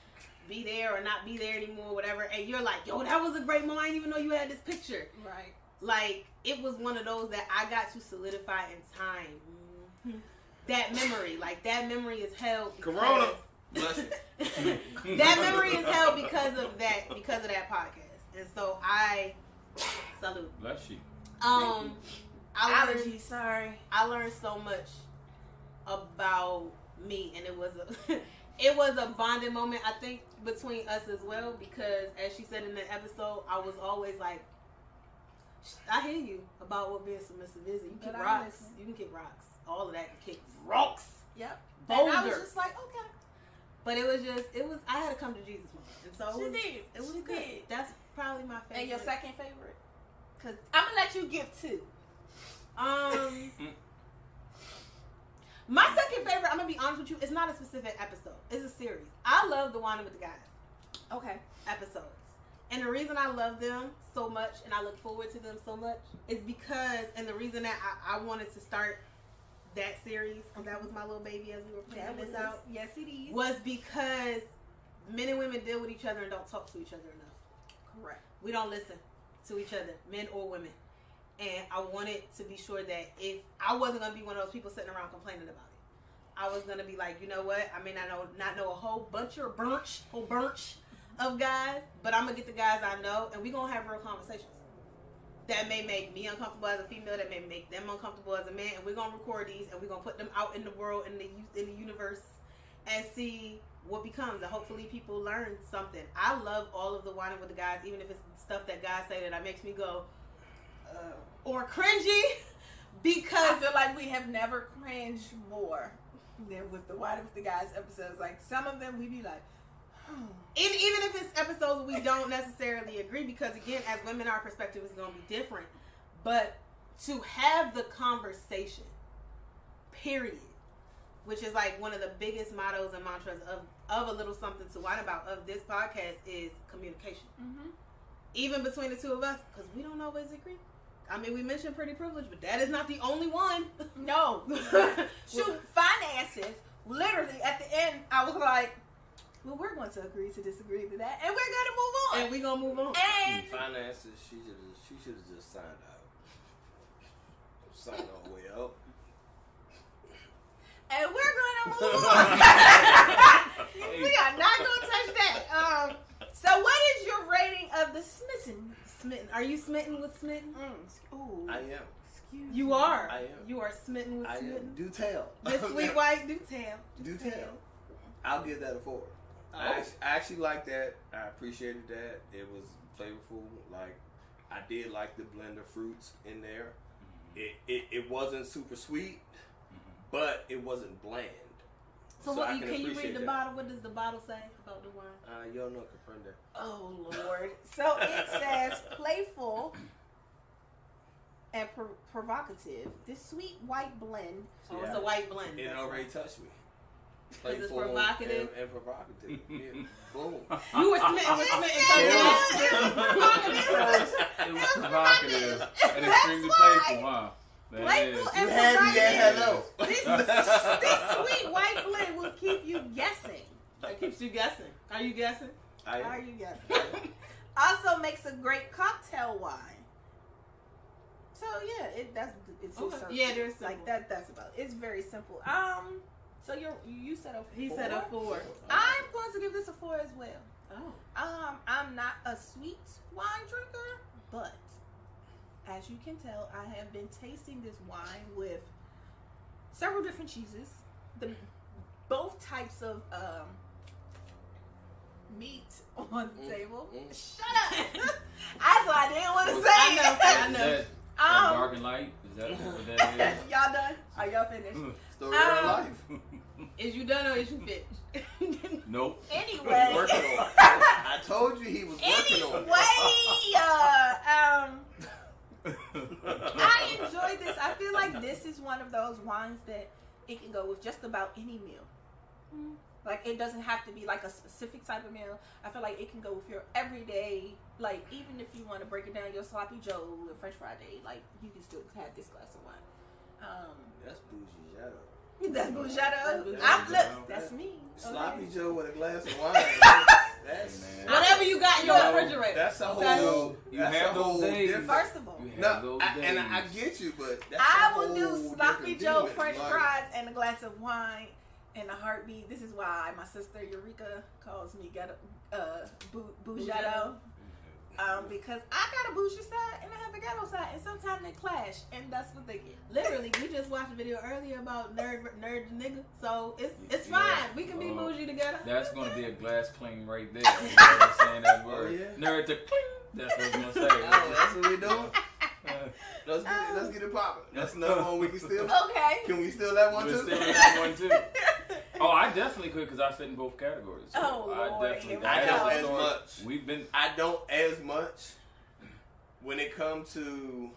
be there or not be there anymore, whatever. And you're like, yo, that was a great moment. I didn't even know you had this picture. Right. Like it was one of those that I got to solidify in time. That memory, like that memory is held. Corona. That memory is held because of that because of that podcast, and so I salute. Bless you. Um, I learned Allergies. Sorry. I learned so much about me, and it was a it was a bonding moment. I think between us as well, because as she said in the episode, I was always like, I hear you about what being submissive is. and You kick But rocks. listen. You can kick rocks. All of that can kick rocks. Yep. And I was just like, okay. But it was just it was I had to come to Jesus moment, and so She it was, did. It was She good. did. That's probably my favorite. And your second favorite? Cause I'm gonna let you give two. Um, my second favorite. I'm gonna be honest with you. It's not a specific episode. It's a series. I love the one with the guys Okay. episodes, and the reason I love them so much and I look forward to them so much is because, and the reason that I, I wanted to start that series because that was my little baby as we were putting this out Yes, it is. was because men and women deal with each other and don't talk to each other enough. Correct. we don't listen to each other, men or women. And I wanted to be sure that if I wasn't gonna be one of those people sitting around complaining about it, I was gonna be like, you know what? I may not know not know a whole bunch or bunch, whole bunch of guys, but I'm gonna get the guys I know, and we gonna have real conversations. That may make me uncomfortable as a female. That may make them uncomfortable as a man, and we're gonna record these, and we're gonna put them out in the world, in the in the universe, and see what becomes. And hopefully, people learn something. I love all of the whining with the guys, even if it's stuff that guys say that makes me go uh, or cringy, because I feel like we have never cringed more than with the Wine with the Guys episodes. Like some of them, we be like, and even if it's episodes we don't necessarily agree, because again, as women, our perspective is going to be different. But to have the conversation, period, which is like one of the biggest mottos and mantras of of a little something to whine about of this podcast is communication. mm-hmm. Even between the two of us, because we don't always agree. I mean, we mentioned pretty privilege, but that is not the only one. no, shoot, finances. Literally at the end, I was like, well, we're going to agree to disagree to that, and we're gonna move on. and we're gonna move on. And Finances, she should have she should have just signed out. Signed all the way up. and we're gonna move on. we are not gonna touch that. Um. So, what is your rating of the smitten? Smitten. Are you smitten with smitten? Mm, ooh. I am. Excuse You me. are. I am. You are smitten with I smitten. am. Do tell. This sweet white do tell. Do tell. I'll give that a four. Oh. I, actually, I actually like that. I appreciated that. It was flavorful. Like I did like the blend of fruits in there. It it, it wasn't super sweet, but it wasn't bland. So, So what? You can can you read the that. bottle? What does the bottle say about the wine? Uh, yo no comprende. Oh Lord. So it says playful and pro- provocative. This sweet white blend. Oh, Yeah. it's a white blend. It already touched me. it's provocative? and, and provocative. Yeah. Boom. You were smitten with smitten because it was provocative. It was provocative and extremely playful, huh? That Playful and You had me hello. This, this sweet white blend will keep you guessing. It keeps you guessing. Are you guessing? I Are you guessing? also makes a great cocktail wine. So yeah, it that's it's Okay. so Yeah, there's like that. That's about. It. It's very simple. Um, so you're you said a He four? said a four. I'm going to give this a four as well. Oh. Um, I'm not a sweet wine drinker, but as you can tell, I have been tasting this wine with several different cheeses. The both types of um, meat on the Mm, table. mm. Shut up. That's why I didn't want to say I know, it. I know. that, that Um, dark and light? Is that what that is? y'all done? Are y'all finished? Story of Um, her life. Is you done or is you finished? nope. Anyway. Working on. it. I told you he was working on. Anyway, it. uh, um, I enjoy this. I feel like this is one of those wines that it can go with just about any meal. Like it doesn't have to be like a specific type of meal. I feel like it can go with your everyday, like even if you want to break it down, your sloppy Joe and French fry day, like you can still have this glass of wine. Um, That's bougie shadow. That's Bougetto. That's I'm look, that's me. Sloppy okay? Joe with a glass of wine. That's, that's Hey, man. Whatever you got in your No, refrigerator. That's a Okay. whole. You that's have a those days. different- First of all, No, I, and I, I get you, but that's I a will do sloppy Joe. French Like, fries and a glass of wine and a heartbeat. This is why my sister Eureka calls me ghetto, uh, bou- Bougetto. Um, because I got a bougie side and I have a ghetto side, and sometimes they clash, and that's what they get. Literally, we just watched a video earlier about nerd, nerd nigga. So it's it's Yeah. fine. We can be Well, bougie together. That's gonna be a glass clean right there. You know, saying that word. Oh, yeah? Nerd to cling. That's what I'm gonna say. Oh, that's what we doing. Uh, Let's get it. Let's get it popping. That's another one we can steal. Okay. Can we steal that one we're too? still that one too. Oh, I definitely could because I fit in both categories. So Oh, I Lord, definitely. here I that don't as story. much. We've been. I don't as much when it comes to,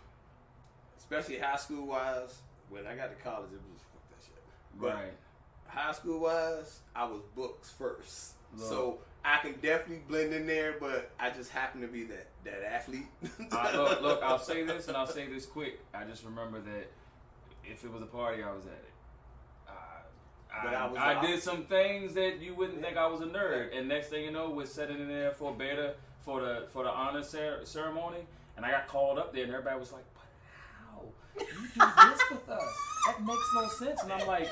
especially high school wise. When I got to college, it was fuck that shit. But Right. high school wise, I was books first, Look. so I can definitely blend in there. But I just happen to be that that athlete. I, look, look, I'll say this and I'll say this quick. I just remember that if it was a party, I was at it. Uh, But I, I was I out. did some things that you wouldn't think I was a nerd, and next thing you know, we're sitting in there for beta for the for the honor cer- ceremony, and I got called up there, and everybody was like, "But how you do this with us? That makes no sense." And I'm like,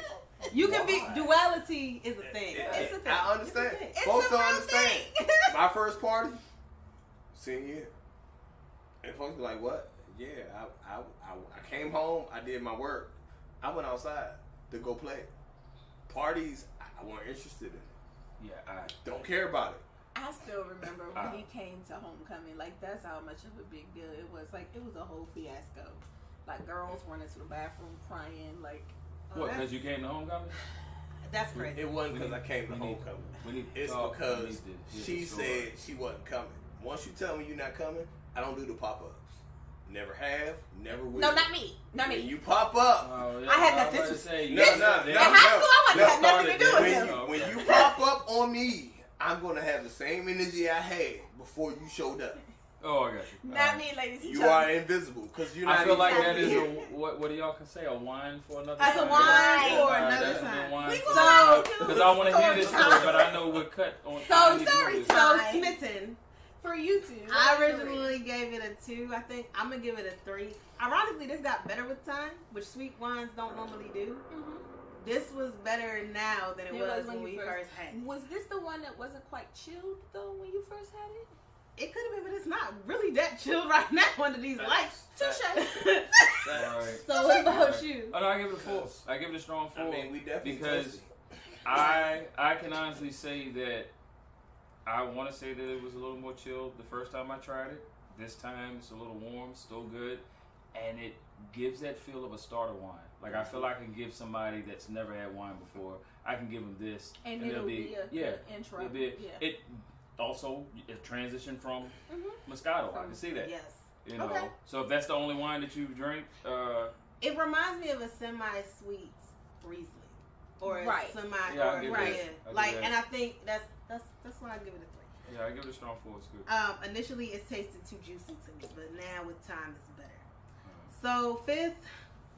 You can be duality is a thing. Yeah. It's a thing. I understand. It's a thing. It's Folks a don't understand. thing. My first party, senior year. And folks be like, what? Yeah, I, I, I, I came home, I did my work. I went outside to go play. Parties, I I weren't interested in. It. "Yeah, I." Don't care about it. I still remember when he came to homecoming. Like that's how much of a big deal it was. Like it was a whole fiasco. Like girls running to the bathroom crying. Like Oh, What? Because you came to homecoming? That's crazy. It wasn't because I came to homecoming. We need. It's we because need to hear she the story. said she wasn't coming. Once you tell me you're not coming, I don't do the pop ups. Never have, never will. no, not me, not When me. you pop up, Oh, yeah, I had nothing to- to say. No, you- no, no, In high school, I no, wouldn't have nothing to do with when him. you, when you pop up on me, I'm gonna have the same energy I had before you showed up. Oh, I got you. Not Uh, me, ladies and You gentlemen. are invisible because you're not. I feel like that happy. is a what? What do y'all can say? A wine for another. That's a wine Yeah, for uh, another that's time. wine We for gonna another- do Because I want to hear this story, but I know we're cut on. So I need to know story this. So smitten. For you two. I originally gave it a two. I think I'm gonna give it a three. Ironically, this got better with time, which sweet wines don't normally do. Mhm. This was better now than it, It was, was when when we first- first had. it. Was this the one that wasn't quite chilled though when you first had it? It could have been, but it's not really that chilled right now under these lights. Touche. All right. so what about you? Oh, no, I give it a four. I give it a strong four. I mean, we definitely because. I I can honestly say that I want to say that it was a little more chilled the first time I tried it. This time it's a little warm, still good, and it gives that feel of a starter wine. Like I feel like I can give somebody that's never had wine before, I can give them this, And, and, it'll be, a yeah, good intro. it'll be yeah. it. Also, it transition from Mhm. Moscato. I can see that. Yes. You know, Okay. so if that's the only wine that you drink, uh, It reminds me of a semi-sweet Riesling, or a Right. semi, Yeah, I'll or give yeah, it- I'll give like, that. and I think that's that's that's why I give it a three. yeah, I give it a strong four. It's good. Um, initially, it tasted too juicy to me, but now with time, it's better. So fifth,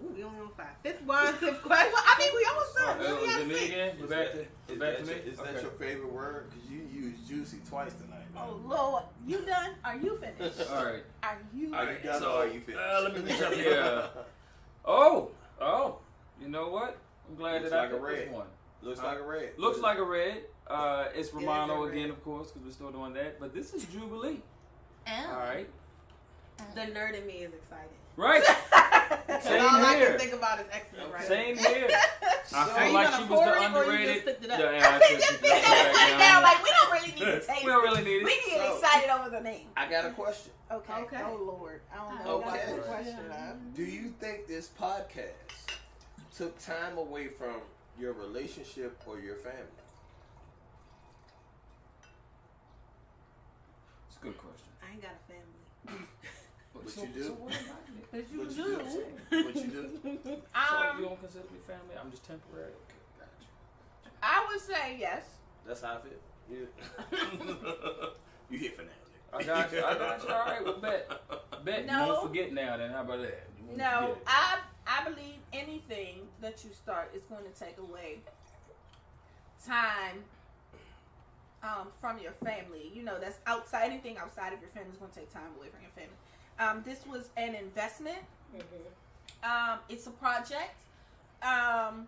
ooh, we only on five. Fifth wine, fifth question. Well, I mean, we almost done. We uh, only got me six. again? We're back to, Is we're back that, to me. your, is that Okay. your favorite word? Because you used juicy twice tonight. Oh Lord, you done? Are you finished? All right. Are you? Are you Alright, done so, are you finished? uh, let me reach up here. Oh, oh. You know what? I'm glad Looks that I like a picked this red. one. Looks like a red. Looks like a red. Uh, it's Romano a red. again, of course, because we're still doing that. But this is Jubilee. Oh. All right. The nerd in me is excited. Right. Same all I here. can think about is X Men right Same here. I So- feel like she was the it, just underrated. it up? Yeah, yeah, I We just just picked it up right right now. now. Like we don't really need to taste. We don't really need We it. get So- excited over the name. I got a question. Okay. Okay. Oh Lord, I don't I know. got about this this question. question. Do you think this podcast took time away from your relationship or your family? It's a good question. I ain't got a family. What So- you do? so what about it? But you What do. you do? What you do? So Um, you don't consider me family? I'm just temporary. Okay, gotcha. I would say yes. That's how I feel. Yeah. you hit finale. I got you. I got you. All right, well, bet. Bet you No. won't forget now. Then how about that? No, forget. I I believe anything that you start is going to take away time um, from your family. You know, that's outside anything outside of your family is going to take time away from your family. Um, this was an investment. Um, it's a project, um,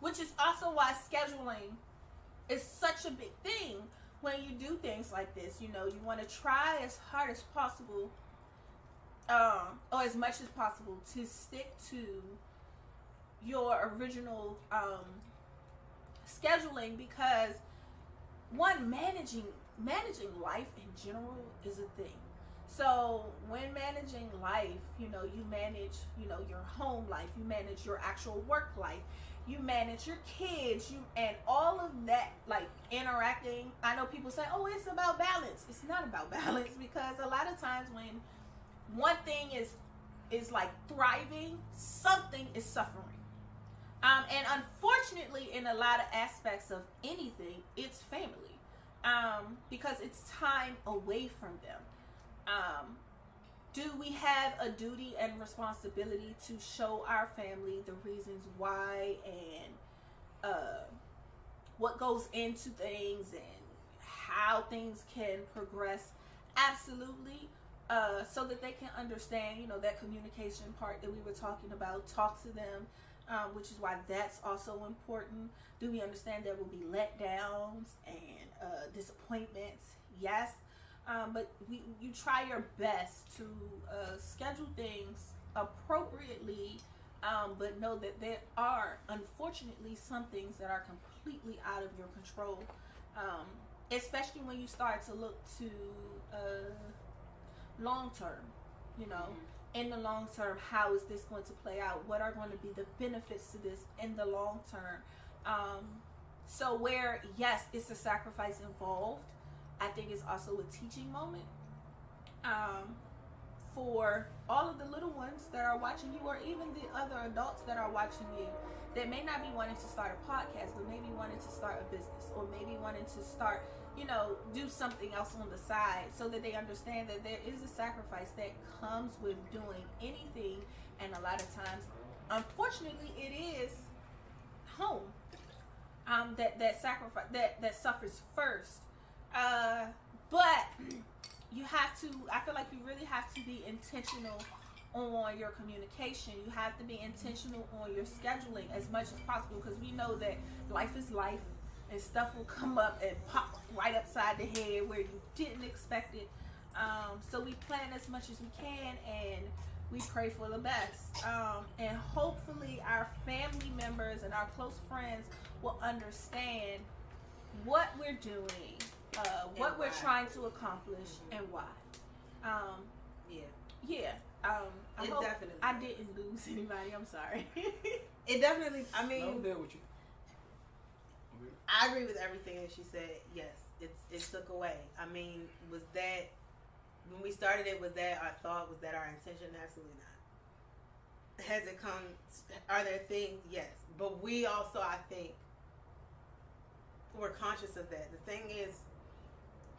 which is also why scheduling is such a big thing when you do things like this. You know, you want to try as hard as possible, um, or as much as possible, to stick to your original um, scheduling because one managing managing life in general is a thing. So when managing life, you know, you manage, you know, your home life, you manage your actual work life, you manage your kids, you and all of that like interacting. I know people say, "Oh, it's about balance." It's not about balance because a lot of times when one thing is is like thriving, something is suffering. Um, and unfortunately, in a lot of aspects of anything, it's family um, because it's time away from them. Um, do we have a duty and responsibility to show our family the reasons why and uh, what goes into things and how things can progress? Absolutely. Uh, so that they can understand, you know, that communication part that we were talking about. Talk to them, um, which is why that's also important. Do we understand there will be letdowns and uh, disappointments? Yes. Um, but we, you try your best to uh, schedule things appropriately, um, but know that there are, unfortunately, some things that are completely out of your control, um, especially when you start to look to uh, long term. You know, in the long term, how is this going to play out? What are going to be the benefits to this in the long term? Um, so, where yes, it's a sacrifice involved I think it's also a teaching moment um, for all of the little ones that are watching you, or even the other adults that are watching you that may not be wanting to start a podcast, but maybe wanting to start a business, or maybe wanting to start, you know, do something else on the side so that they understand that there is a sacrifice that comes with doing anything. And a lot of times, unfortunately, it is home um, that, that sacrifice that, that suffers first. Uh, but you have to, I feel like you really have to be intentional on your communication. You have to be intentional on your scheduling as much as possible because we know that life is life and stuff will come up and pop right upside the head where you didn't expect it. Um, so we plan as much as we can and we pray for the best. Um, and hopefully, our family members and our close friends will understand what we're doing, uh, what we're trying to accomplish, and why. Um, Yeah, yeah. Um, I It definitely I didn't lose anybody. I'm sorry. it definitely. I mean, I'm there with you. I agree with everything that she said. Yes, it's it took away. I mean, was that when we started it? Was that our thought? Was that our intention? Absolutely not. Has it come? Are there things? Yes, but we also, I think, we're conscious of that. The thing is,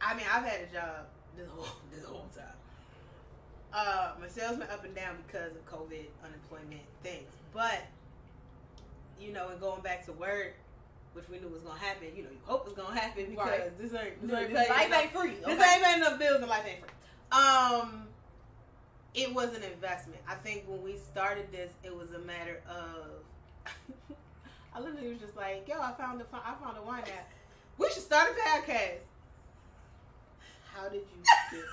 I mean, I've had a job this whole this whole time. Uh, my sales went up and down because of COVID, unemployment things, but you know, and going back to work, which we knew was gonna happen. You know, you hope it's gonna happen because Right. this ain't this ain't Life paying enough- ain't free. This ain't paying enough bills and life ain't free. Um, it was an investment. I think when we started this, it was a matter of. I literally was just like, "Yo, I found a I found a wine app. We should start a podcast." How did you get?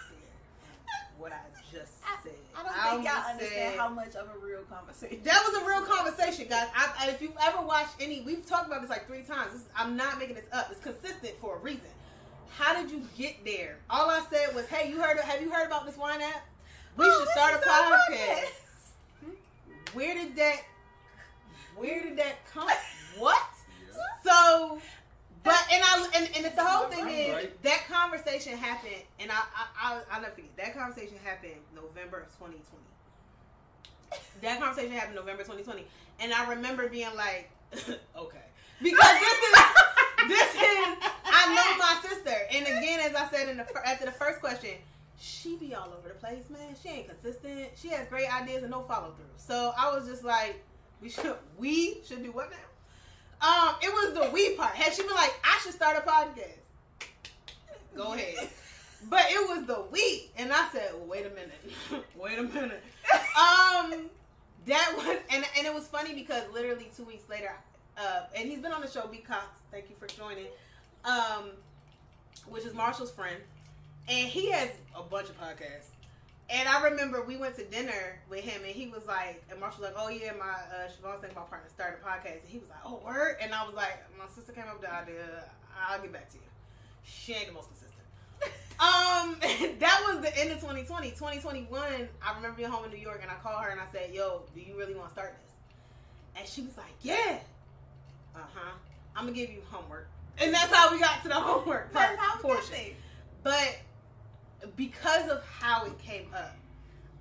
What I just said. I don't I think y'all almost understand said- how much of a real conversation. That was a real conversation, guys. I, I, if you've ever watched any, we've talked about this like three times. This, I'm not making this up. It's consistent for a reason. How did you get there? All I said was, "Hey, you heard? Have you heard about this wine app? We Oh, should start a should start a podcast." Where did that? Where did that come? What? Yeah. So, but and I and, and the whole thing is Right. that conversation happened, and I I I I'll never forget that conversation happened November of 2020. That conversation happened November 2020, and I remember being like, okay, because this is this is I know my sister, and again, as I said in the after the first question, she be all over the place, man. She ain't consistent. She has great ideas and no follow through. So I was just like, we should we should do what now? Um, it was the we part. Had she been like, I should start a podcast, go ahead. But it was the we, and I said, well, wait a minute, wait a minute. Um, that was, and and it was funny because literally two weeks later, uh, and he's been on the show, B Cox. Thank you for joining. Um, which is Marshall's friend, and he has a bunch of podcasts. And I remember we went to dinner with him, and he was like, and Marshall was like, "Oh yeah, my uh, Siobhan's thinking my partner started a podcast," and he was like, "Oh word," and I was like, "My sister came up with the idea. I'll get back to you. She ain't the most consistent." um, that was the end of 2020. 2021, I remember being home in New York, and I called her and I said, "Yo, do you really want to start this?" And she was like, "Yeah." Uh huh. I'm gonna give you homework, and that's how we got to the homework part, That's how portion. portion. But because of how it came up,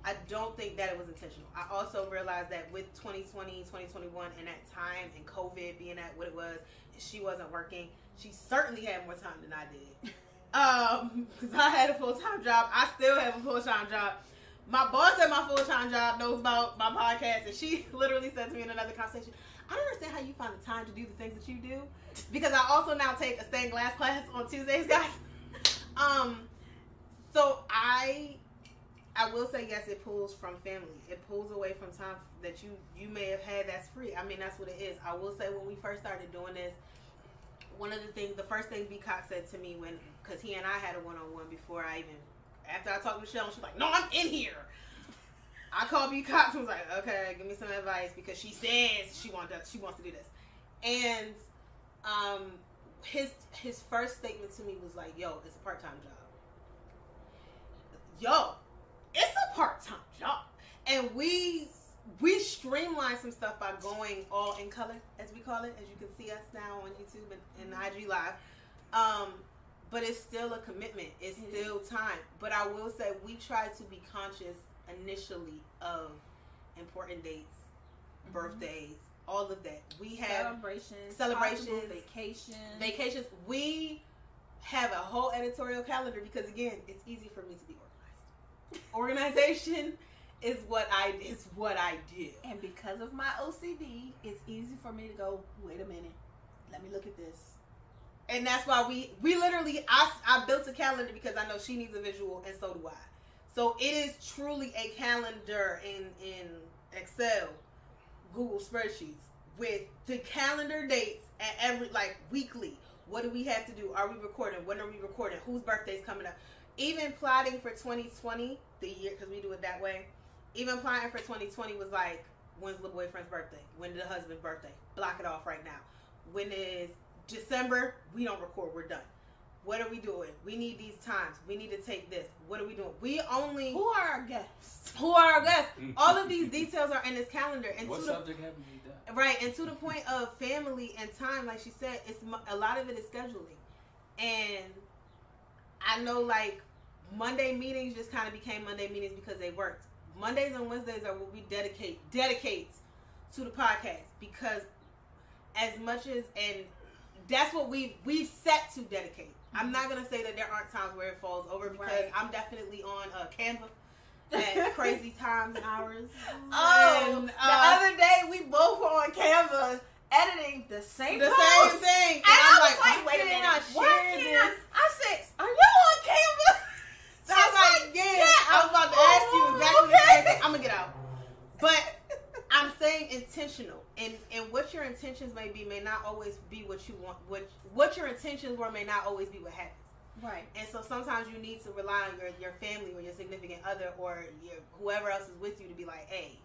I don't think that it was intentional. I also realized that with 2020, 2021, and that time and COVID being at what it was, she wasn't working, she certainly had more time than I did. Um, because I had a full time job. I still have a full time job. My boss at my full time job knows about my podcast, and she literally said to me in another conversation, I don't understand how you find the time to do the things that you do. Because I also now take a stained glass class on Tuesdays, guys. Um, so I I will say yes, it pulls from family. It pulls away from time that you you may have had that's free. I mean, that's what it is. I will say when we first started doing this, one of the things, the first thing B Cox said to me when, because he and I had a one on one before I even, after I talked to Michelle, she's like, "No, I'm in here." I called B Cox and was like, "Okay, give me some advice," because she says she wants to, she wants to do this, and um, his his first statement to me was like, "Yo, it's a part time job." Yo, it's a part time job, and we we streamline some stuff by going all in color, as we call it, as you can see us now on YouTube and, and mm-hmm. IG Live. Um, but it's still a commitment. It's It still time. But I will say we try to be conscious initially of important dates, mm-hmm. birthdays, all of that. We have celebrations, celebrations, vacations. vacations. We have a whole editorial calendar because again, it's easy for me to be organized. Organization is what I is what I do. and because of my OCD, it's easy for me to go. Wait a minute, let me look at this. And that's why we we literally I, I built a calendar because I know she needs a visual and so do I. So it is truly a calendar in in Excel, Google spreadsheets with the calendar dates and every like weekly. What do we have to do? Are we recording? When are we recording? Whose birthday's coming up? Even plotting for 2020, the year because we do it that way. Even plotting for 2020 was like, when's the boyfriend's birthday? When the husband's birthday? Block it off right now. When is December? We don't record. We're done. What are we doing? We need these times. We need to take this. What are we doing? We only Who are our guests? who are our guests? All of these details are in this calendar. And what to the subject haven't we done? Right, and to the point of family and time, like she said, it's a lot of it is scheduling, and I know like Monday meetings just kind of became Monday meetings because they worked. Mondays and Wednesdays are what we dedicate dedicate to the podcast because as much as and that's what we we set to dedicate. I'm not gonna say that there aren't times where it falls over because Right. I'm definitely on uh, Canva at crazy times and hours. Oh, And, the uh, other day we both were on Canva editing the same the post. same thing. And I was like, why wait a can't minute, I can't I? I said, are you on Canva? So I was like, yeah, I was about to ask you exactly the same thing. I'm gonna get out. But I'm saying intentional, and and what your intentions may be may not always be what you want. What what your intentions were may not always be what happens. Right. And so sometimes you need to rely on your, your family or your significant other or your whoever else is with you to be like, hey,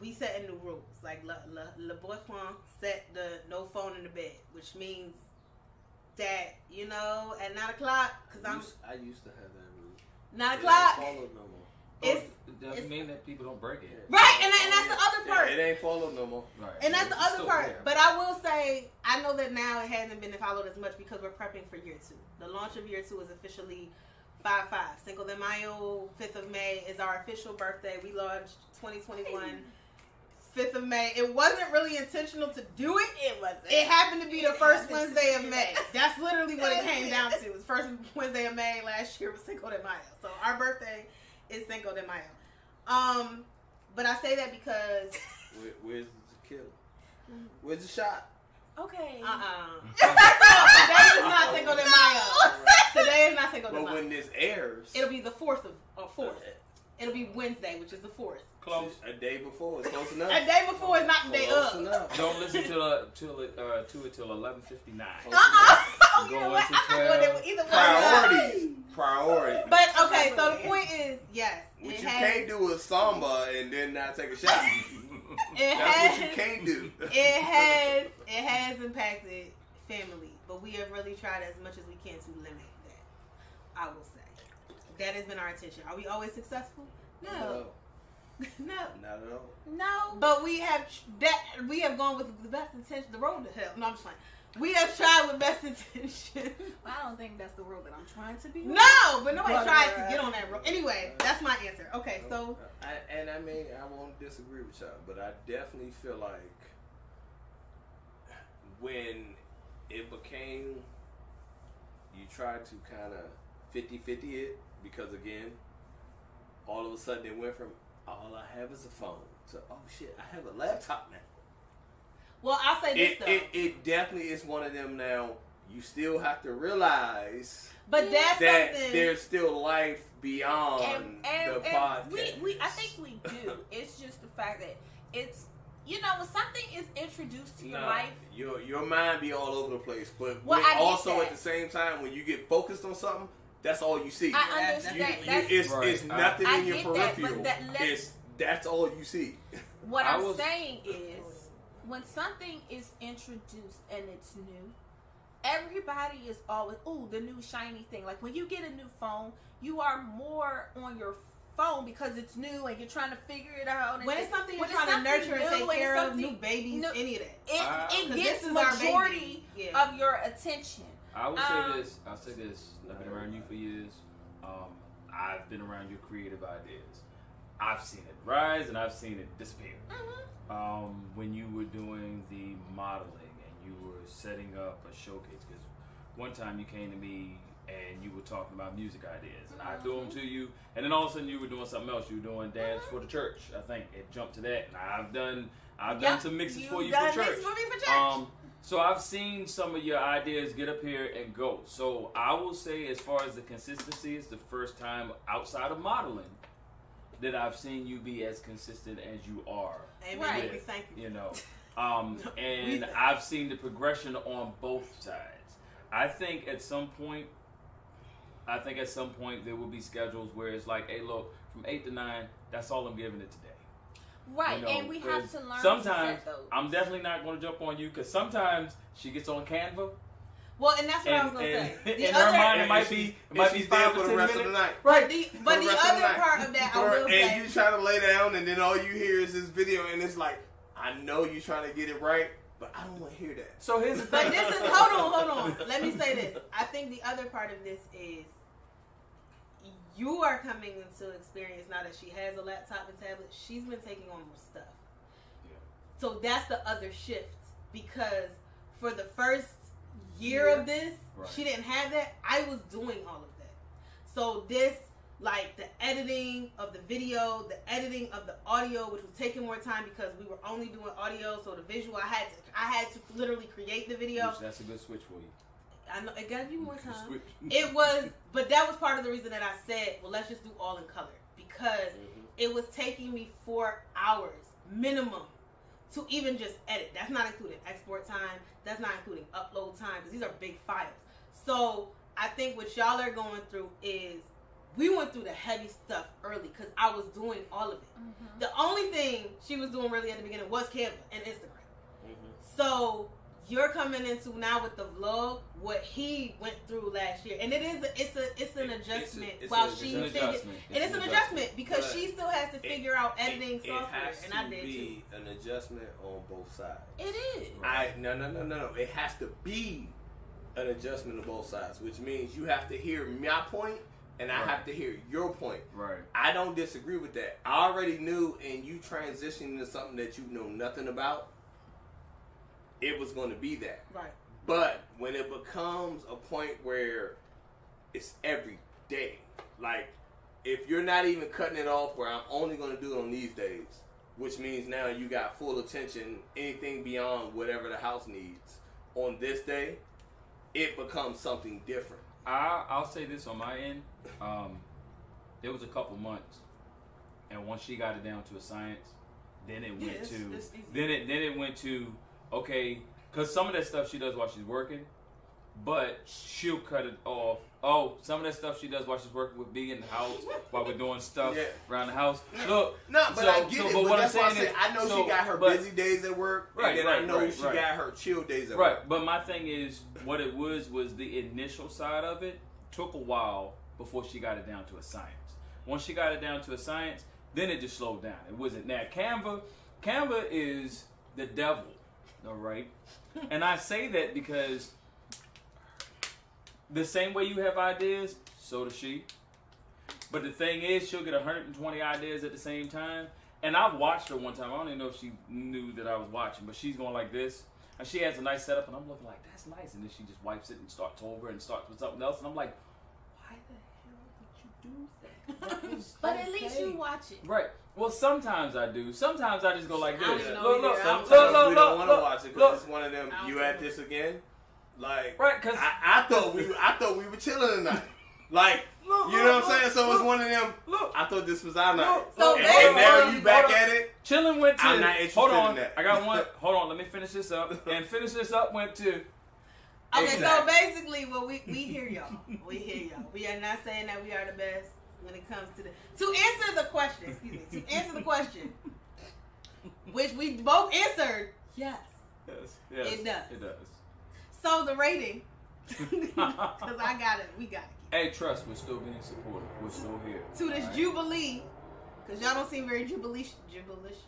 we setting new rules. Like Le, Le, Le Boy set the no phone in the bed, which means that you know at nine o'clock because I I'm used, I used to have that rule. nine It ain't o'clock. followed no more. It's it doesn't it's- mean that people don't break it. right, and, and that's the other Yeah, part. It ain't followed no more. Right. And that's the other part. there. But I will say, I know that now it hasn't been followed as much because we're prepping for year two. The launch of year two is officially 5 5. Cinco de Mayo, 5th of May is our official birthday. We launched 2021, 5th of May. It wasn't really intentional to do it. It was. It happened to be the first Wednesday of May. That's literally what it came down to. It was first Wednesday of May. Last year was Cinco de Mayo. So our birthday is Cinco de Mayo. Um, but I say that because Where, where's the tequila? Where's the shot? Okay. Uh-uh. Today is not Cinco de Mayo. Today is not Cinco de Mayo. But when this airs, It'll be the fourth of or fourth. It'll be Wednesday, which is the fourth. Close. a day before. It's close enough. A day before is not the day Close of. enough. Don't listen to uh, till it, uh, to it till eleven fifty nine. Uh-uh. Oh, you know what? Going to I'm not going 12. there either way. Priorities. Priority. But okay, so the point is, yes, What you has, can't do is samba and then not take a shot. it That's what you can't do. it has, it has impacted family, but we have really tried as much as we can to limit that. I will say that has been our intention. Are we always successful? No, no. Not at all. No. But we have that we have gone with the best intention. The road to hell. No, I'm just playing. We have tried with best intention. I don't think that's the road that I'm trying to be. on. no, but nobody But, tries uh, to get on that road. Anyway, that's my answer. Okay, so I, and I mean, I won't disagree with y'all, but I definitely feel like when it became, you tried to kind of 50 50 it, because again, all of a sudden it went from all I have is a phone to, oh shit, I have a laptop now. well, I'll say this It, though. it, it definitely is one of them now. You still have to realize but that's that something. there's still life beyond and, and, the and podcast. we, we I think we do. It's just the fact that it's you know when something is introduced to your Nah, life. Your your mind be all over the place, but Well, also at the same time when you get focused on something, that's all you see. I Yeah, understand. You- you- that's it's, Right. it's I- nothing I in your get that, but peripheral. that- let's- it's that's all you see. what I I'm was- saying is when something is introduced and it's new. Everybody is always, ooh, the new shiny thing. Like when you get a new phone, you are more on your phone because it's new and you're trying to figure it out. and when it's something you're when it's trying to nurture and take care of, new babies, new- any of that. it, Ah. it 'Cause gets this is our majority. Yeah. of your attention. I say Um, this. I'll say this. I've been around you for years. Um, I've been around your creative ideas. I've seen it rise and I've seen it disappear. Um, when you were doing the modeling and you were setting up a showcase, because one time you came to me and you were talking about music ideas, and I threw them to you, and then all of a sudden you were doing something else. You were doing dance for the church. I think it jumped to that, and I've done I've done some mixes you for you for church. for me for church. Um, so I've seen some of your ideas get up here and go. So I will say, as far as the consistency, it's the first time outside of modeling that I've seen you be as consistent as you are. Amen. Right. We thank you. You know, um, and I've seen the progression on both sides. I think at some point, I think at some point there will be schedules where it's like, hey, look, from eight to nine, that's all I'm giving it today. Right, You know, and we have 'cause to learn Sometimes to set those. I'm definitely not going to jump on you because sometimes she gets on Canva Well, and that's what I was gonna say. The in her other, mind it might be it might be there five for the rest minutes. of the night. but the, but the the rest of the other part of that, I will and say, you try to lay down, and then all you hear is this video, and it's like, I know you're trying to get it right, but I don't want to hear that. So here's the thing. But this is hold on, hold on. Let me say this. I think the other part of this is you are coming into experience now that she has a laptop and tablet. She's been taking on more stuff. Yeah. So that's the other shift because for the first year Year. of this, Right. she didn't have that. I was doing all of that. So this like the editing of the video, the editing of the audio, which was taking more time because we were only doing audio, so the visual I had to I had to literally create the video. Which that's a good switch for you. I know it gave you more time. It was, but that was part of the reason that I said, well, let's just do all in color because it was taking me four hours minimum to even just edit. That's not including export time. That's not including upload time because these are big files. So I think what y'all are going through is we went through the heavy stuff early because I was doing all of it. Mhm. The only thing she was doing really at the beginning was Canva and Instagram. Mhm. So you're coming into now with the vlog what he went through last year, and it is a, it's a it's an It- it's a- adjustment it's while a- she It's an figure- adjustment. and it's an adjustment because But she still has to it- figure out editing it, software, it has and to I did too. be an adjustment on both sides. It is. I no no no no no. It has to be an adjustment on both sides, which means you have to hear my point and I Right. have to hear your point. Right. I don't disagree with that. I already knew, and you transitioning to something that you know nothing about, it was going to be that. Right. But when it becomes a point where it's every day, like if you're not even cutting it off where I'm only going to do it on these days, which means now you got full attention, anything beyond whatever the house needs on this day, it becomes something different. I I'll say this on my end. Um, there was a couple months, and once she got it down to a science, then it Yeah, went it's- to it's then it then it went to okay, because some of that stuff she does while she's working, but she'll cut it off. Oh, some of that stuff she does while she's working with me in the house while we're doing stuff Yeah. around the house. Look, No, but So- I get so- it. but But, what I'm that's why I is- I know so- she got her but- busy days at work, Right, and then I know right, she right. got her chill days at Right, work. but my thing is, what it was was the initial side of it took a while before she got it down to a science. Once she got it down to a science, then it just slowed down. It wasn't now Canva. Canva is the devil, all right. and I say that because the same way you have ideas, so does she. But the thing is, she'll get 120 ideas at the same time. And I've watched her one time. I don't even know if she knew that I was watching, but she's going like this. And she has a nice setup, and I'm looking like, that's nice. And then she just wipes it and starts over and starts with something else. And I'm like, why the hell did you do But at least you watch it. Right. Well, sometimes I do. Sometimes I just go like this. Look, look, I'm look, Sometimes look, we don't want to watch it because it's one of them. You at this again? Like Right, because I, I thought we I thought we were chilling tonight. Like Look, you know look, what I'm saying? So look, it's one of them. look. I thought this was our night. So and, and now you back on. at it. Chillin' went to. I'm not interested hold in that. I got one. Hold on, let me finish this up. And finish this up went to. Okay, so basically, what we we hear y'all, we hear y'all. We are not saying that we are the best when it comes to the to answer the question. Excuse me, to answer the question, which we both answered. Yes. Yes, yes, It does. It does. So the rating, because I got it, we got it. Hey, trust, we're still being supportive. We're still here. To this Alright? jubilee, because y'all don't seem very jubileous, jubileous,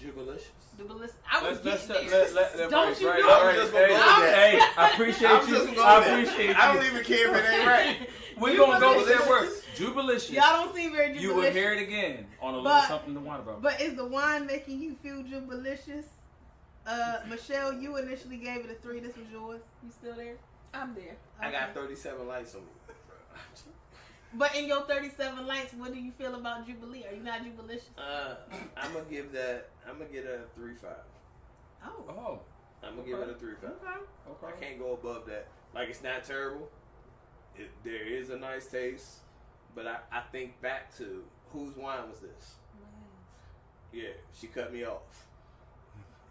jubileous, Jubilicious. I was Let's, let's, getting let, there. let, let, Don't right, you right, do all it. right. I'm just gonna Hey, hey. I appreciate I'm you. just go I appreciate you. I don't even care if it ain't right. We're gonna go with that Jubilicious. word. Jubilicious. Y'all don't seem very jubilicious. You jubilicious. will hear it again on a little But- something to whine about. But is the wine making you feel jubilicious? Uh, Michelle, you initially gave it a three. This was yours. You still there? I'm there. I got 37 lights on me. But in your 37 lights, what do you feel about Jubilee? Are you not jubilicious? Uh, I'm gonna give that. I'm gonna get a three five. Oh. oh, I'm gonna give it a three five. Okay. okay. I can't go above that. Like it's not terrible. It, there is a nice taste, but I, I think back to whose wine was this? Yeah, she cut me off.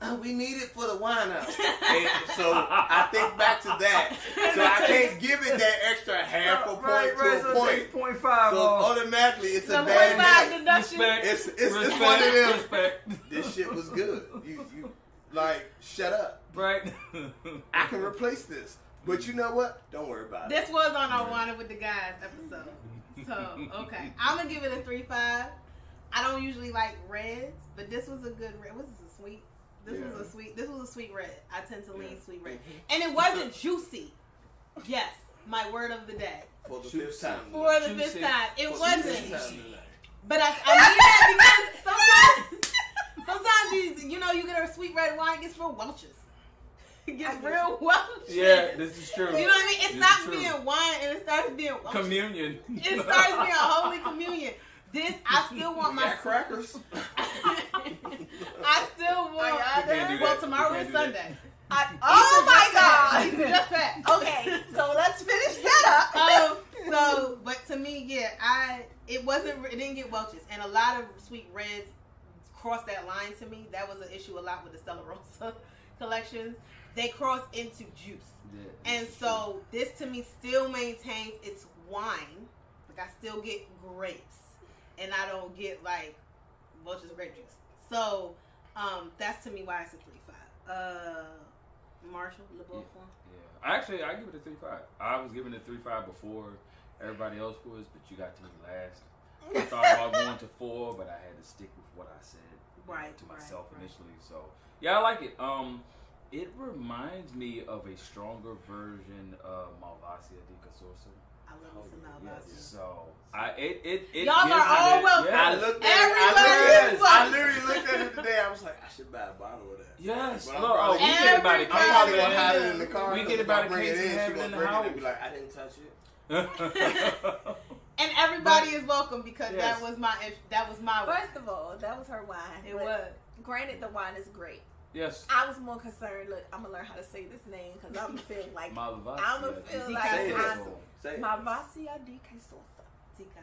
We need it for the wine out. And so I think back to that. So I can't give it that extra half a point to a point. Point five. So automatically it's a So bad 0.5 day. deduction. Respect. It's it's, it's respect, one of them. Respect. This shit was good. You you like shut up. Right. I can replace this. But you know what? Don't worry about it. This was on our Wine with the Guys episode. So, okay. I'm going to give it a 3 5. I don't usually like reds, but this was a good red. What is this, a sweet? This was a sweet. This was a sweet red. I tend to lean Yeah. sweet red, mm-hmm. and it wasn't juicy. Yes, my word of the day. For the fifth time. For the Juicy. fifth time, it For wasn't. fifth. But I, I mean that because sometimes, sometimes you you know you get a sweet red wine, it gets real Welch's. It gets real Welch's. yeah, this is true. You know what I mean? It This is stops being wine and it starts being Welch's. Communion. It starts being a holy communion. This I still want my crackers? I still want. Are y'all You can't do well, tomorrow is can't do that. Sunday. I, oh my god. Easter just passed. Okay, so let's finish that up. um, so, but to me, yeah, I it wasn't it didn't get Welch's, and a lot of sweet reds crossed that line to me. That was an issue a lot with the Stella Rosa collections, they cross into juice. Yeah, And this is so this to me still maintains its wine. Like I still get grapes, and I don't get like bunches of grape juice. So um, that's to me why it's a three five. Uh, Marshall LeBeau true. Yeah, actually, I give it a three five. I was giving it a three five before everybody else was, but you got to me last. I thought about going to four, but I had to stick with what I said Right, to myself right. initially. So yeah, I like it. Um, it reminds me of a stronger version of Malvasia di Casorzo. I love me some Malvasia. yes. So I it it, it Y'all are all that- welcome. I looked at Everybody it. I, is literally, I literally looked at it today. I was like, I should buy a bottle of that. Yes, But look, oh, probably- we get about a I'm probably gonna hide it in the car. We 'cause get if about I a bring case it and in, have she it gonna in the bring house. and be like, I didn't touch it. And everybody is welcome because Yes. that was my that was my wine. First of all, that was her wine. It was. Granted, the wine is great. yes, I was more concerned. Look, I'm gonna learn how to say this name because I'm gonna feel like I'ma feel like Say. I'm- Casorzo. Say it. Malvasia di Quesosa. Tika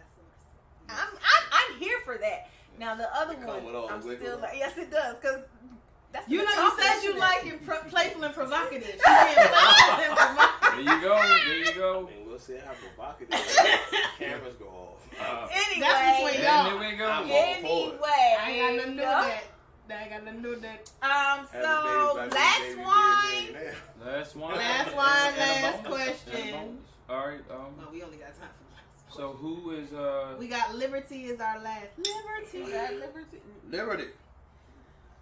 I'm, I'm I'm here for that. Now the other It one, all I'm still like, yes, it does, because that's You know, you said you like it pro- playful and provocative. She being playful and provocative. There you go. There you I go. mean, we'll see how provocative cameras go off. Uh, Anyway, That's between y'all. and we go. I'm all for it. anyway, I ain't got nothing to do with that. I ain't got nothing to do with that. Um, so baby, baby, last baby, be a wine. millionaire. Last one. Last one, last bonus. question. And a bonus. All right. Um. Well, we only got time for last. So who is uh? We got Liberty is our last. Liberty. That liberty. Liberty.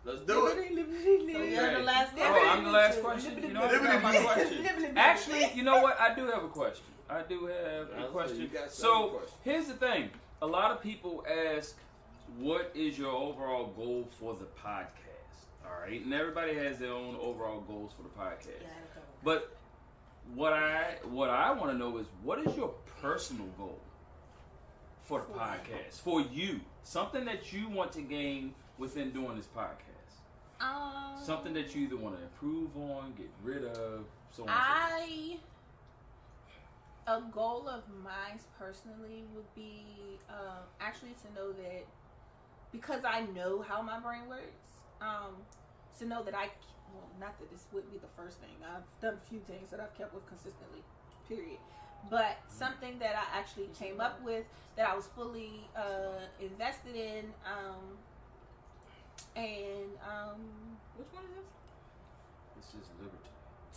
Let's do it. Liberty, liberty, So liberty. you're the last Oh, question. I'm the last question. You know, I my question. Actually, you know what? I do have a question. I do have a question. like, you got So seven here's the thing: a lot of people ask, "What is your overall goal for the podcast?" All right, and everybody has their own overall goals for the podcast. Yeah, I had a couple. But what I what I want to know is what is your personal goal for the podcast for you? Something that you want to gain within doing this podcast. Um, Something that you either want to improve on, get rid of, so on. and so. I a goal of mine personally would be um, actually to know that because I know how my brain works, um, to know that I well, not that this would be the first thing. I've done a few things that I've kept with consistently, period. But something that I actually came up with that I was fully uh, invested in, um, and um, Which one is this? This is liberty.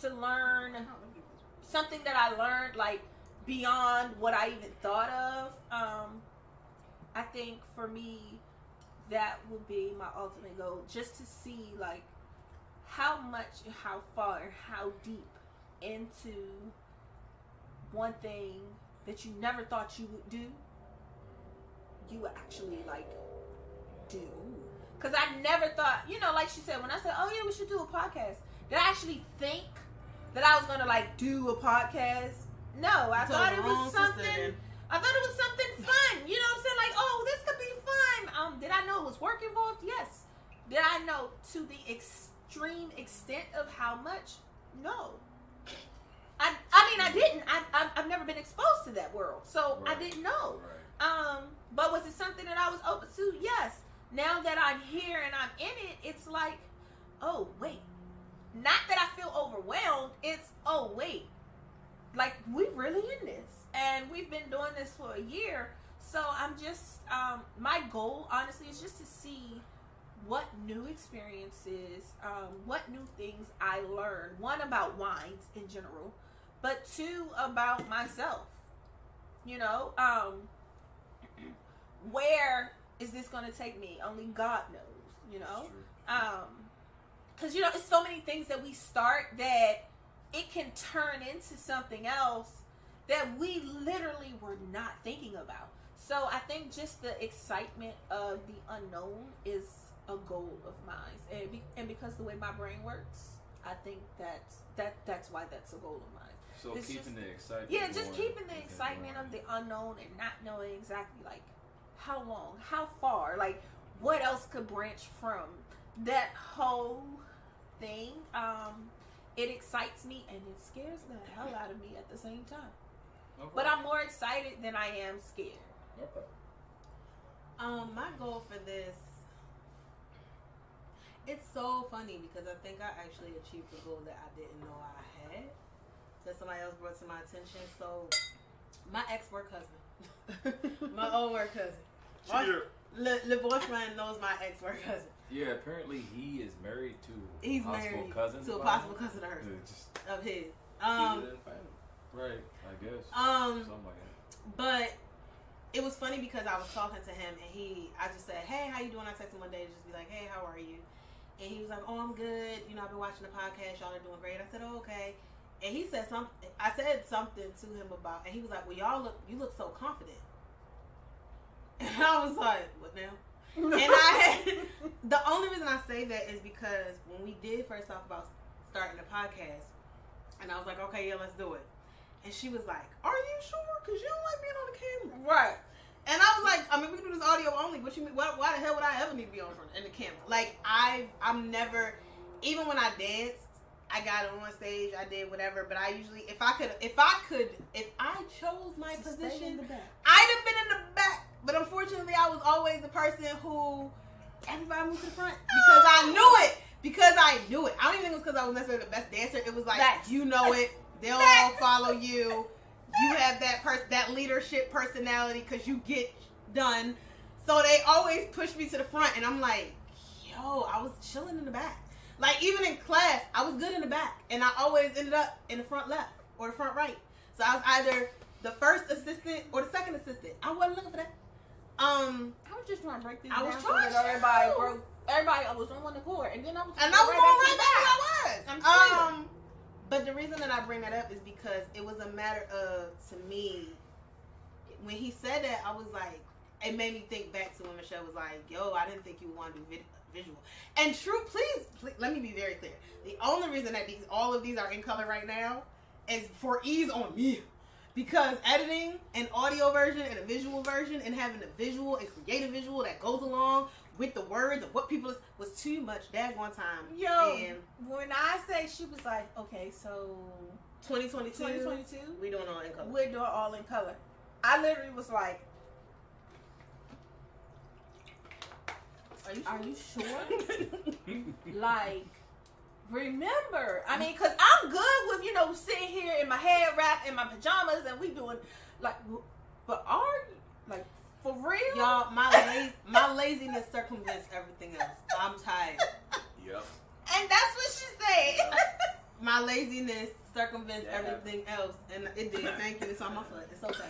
to learn I don't know. something that I learned like beyond what I even thought of. Um, I think for me, that would be my ultimate goal, just to see like how much, how far, how deep into one thing that you never thought you would do, you actually like do. Cause I never thought, you know, like she said, when I said, "Oh yeah, we should do a podcast," did I actually think that I was gonna like do a podcast? No, I So thought it was something. I thought it was something fun. You know what I'm saying? Like, oh, this could be fun. Um, did I know it was work involved? Yes. Did I know to the extreme extent of how much? No. I, I mean, I didn't. I, I've, I've never been exposed to that world, so I didn't know. Right. Um, but was it something that I was open to? Yes. Now that I'm here and I'm in it, it's like, oh wait. Not that I feel overwhelmed. It's oh wait, like we really in this, and we've been doing this for a year. So I'm just, um, my goal honestly is just to see what new experiences, um, what new things I learn. One about wines in general, but two about myself. You know, um, where is this going to take me? Only God knows. You know, um, because you know, it's so many things that we start that it can turn into something else that we literally were not thinking about. So I think just the excitement of the unknown is a goal of mine, and be, and because the way my brain works, I think that's that that's why that's a goal of mine. So It's keeping just- the excitement. Yeah, just keeping the excitement of the unknown and not knowing exactly like how long, how far, like what else could branch from that whole thing. Um, it excites me and it scares the hell out of me at the same time. Okay. But I'm more excited than I am scared. Okay. Um, my goal for this it's so funny because I think I actually achieved a goal that I didn't know I had. That somebody else brought to my attention. So, my ex work husband, my old work cousin, my, the, the boyfriend knows my ex work cousin. Yeah, apparently he is married to He's a possible married cousin. to a possible mine. cousin of hers, Yeah, just of his. Um, it in the family. right, I guess. um, Something like that. But it was funny because I was talking to him and he, I just said, "Hey, how you doing?" I texted him one day to just be like, "Hey, how are you?" And he was like, "Oh, I'm good. You know, I've been watching the podcast. Y'all are doing great." I said, "Oh, okay." And he said something. I said something to him about, and he was like, "Well, y'all look, you look so confident." And I was like, "What now?" And I had the only reason I say that is because when we did first talk about starting the podcast, and I was like, "Okay, yeah, let's do it." And she was like, "Are you sure? Because you don't like being on the camera." right. And I was like, I mean, we can do this audio only. What you mean? Why, why the hell would I ever need to be on front in the camera? Like, I, I'm never, even when I danced, I got on stage, I did whatever. But I usually, if I could, if I could, if I chose my position, I'd have been in the back. But unfortunately, I was always the person who everybody moved to the front because I knew it. Because I knew it. I don't even think it was because I was necessarily the best dancer. It was like Facts. you know it. They'll all follow you. You have that person, that leadership personality because you get done. So they always push me to the front, and I'm like, yo, I was chilling in the back. Like even in class, I was good in the back, and I always ended up in the front left or the front right. So I was either the first assistant or the second assistant. I wasn't looking for that. Um, I was just trying to break this I down was trying to. everybody broke. Everybody was on one accord, and then I was and I was going right back to where I I'm was. saying. Um, but the reason that I bring that up is because it was a matter of to me when he said that I was like it made me think back to when Michelle was like, "Yo, I didn't think you would want to do vid- visual." And true, please, please, let me be very clear. The only reason that these all of these are in color right now is for ease on me. Because editing an audio version and a visual version and having a visual and create a visual that goes along with the words of what people was too much that one time. Yo, And when I say she was like, okay, so 2022, 2022, we doing all in color. we're doing all in color. I literally was like, Are you are you sure? like, remember, I mean, mm-hmm. because I'm good with, you know, sitting here in my head wrap in my pajamas and we doing, like, but are you, for real? Y'all, my la- my laziness circumvents everything else. I'm tired. Yep. And that's what she said. My laziness circumvents Yeah. everything else, and it did. Thank you. It's on my foot. It's okay.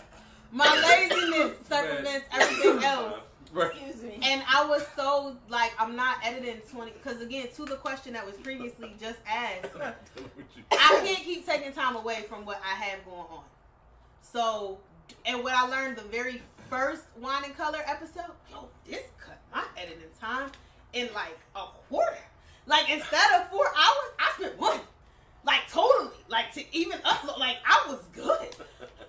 My laziness circumvents everything else. Right. Excuse me. And I was so like, I'm not editing 20 because again, to the question that was previously just asked, I can't keep taking time away from what I have going on. So, and what I learned the very first Wine and Color episode, yo, this cut my editing time in like a quarter. Like instead of four hours, I spent one. Like totally. Like to even upload. Like I was good.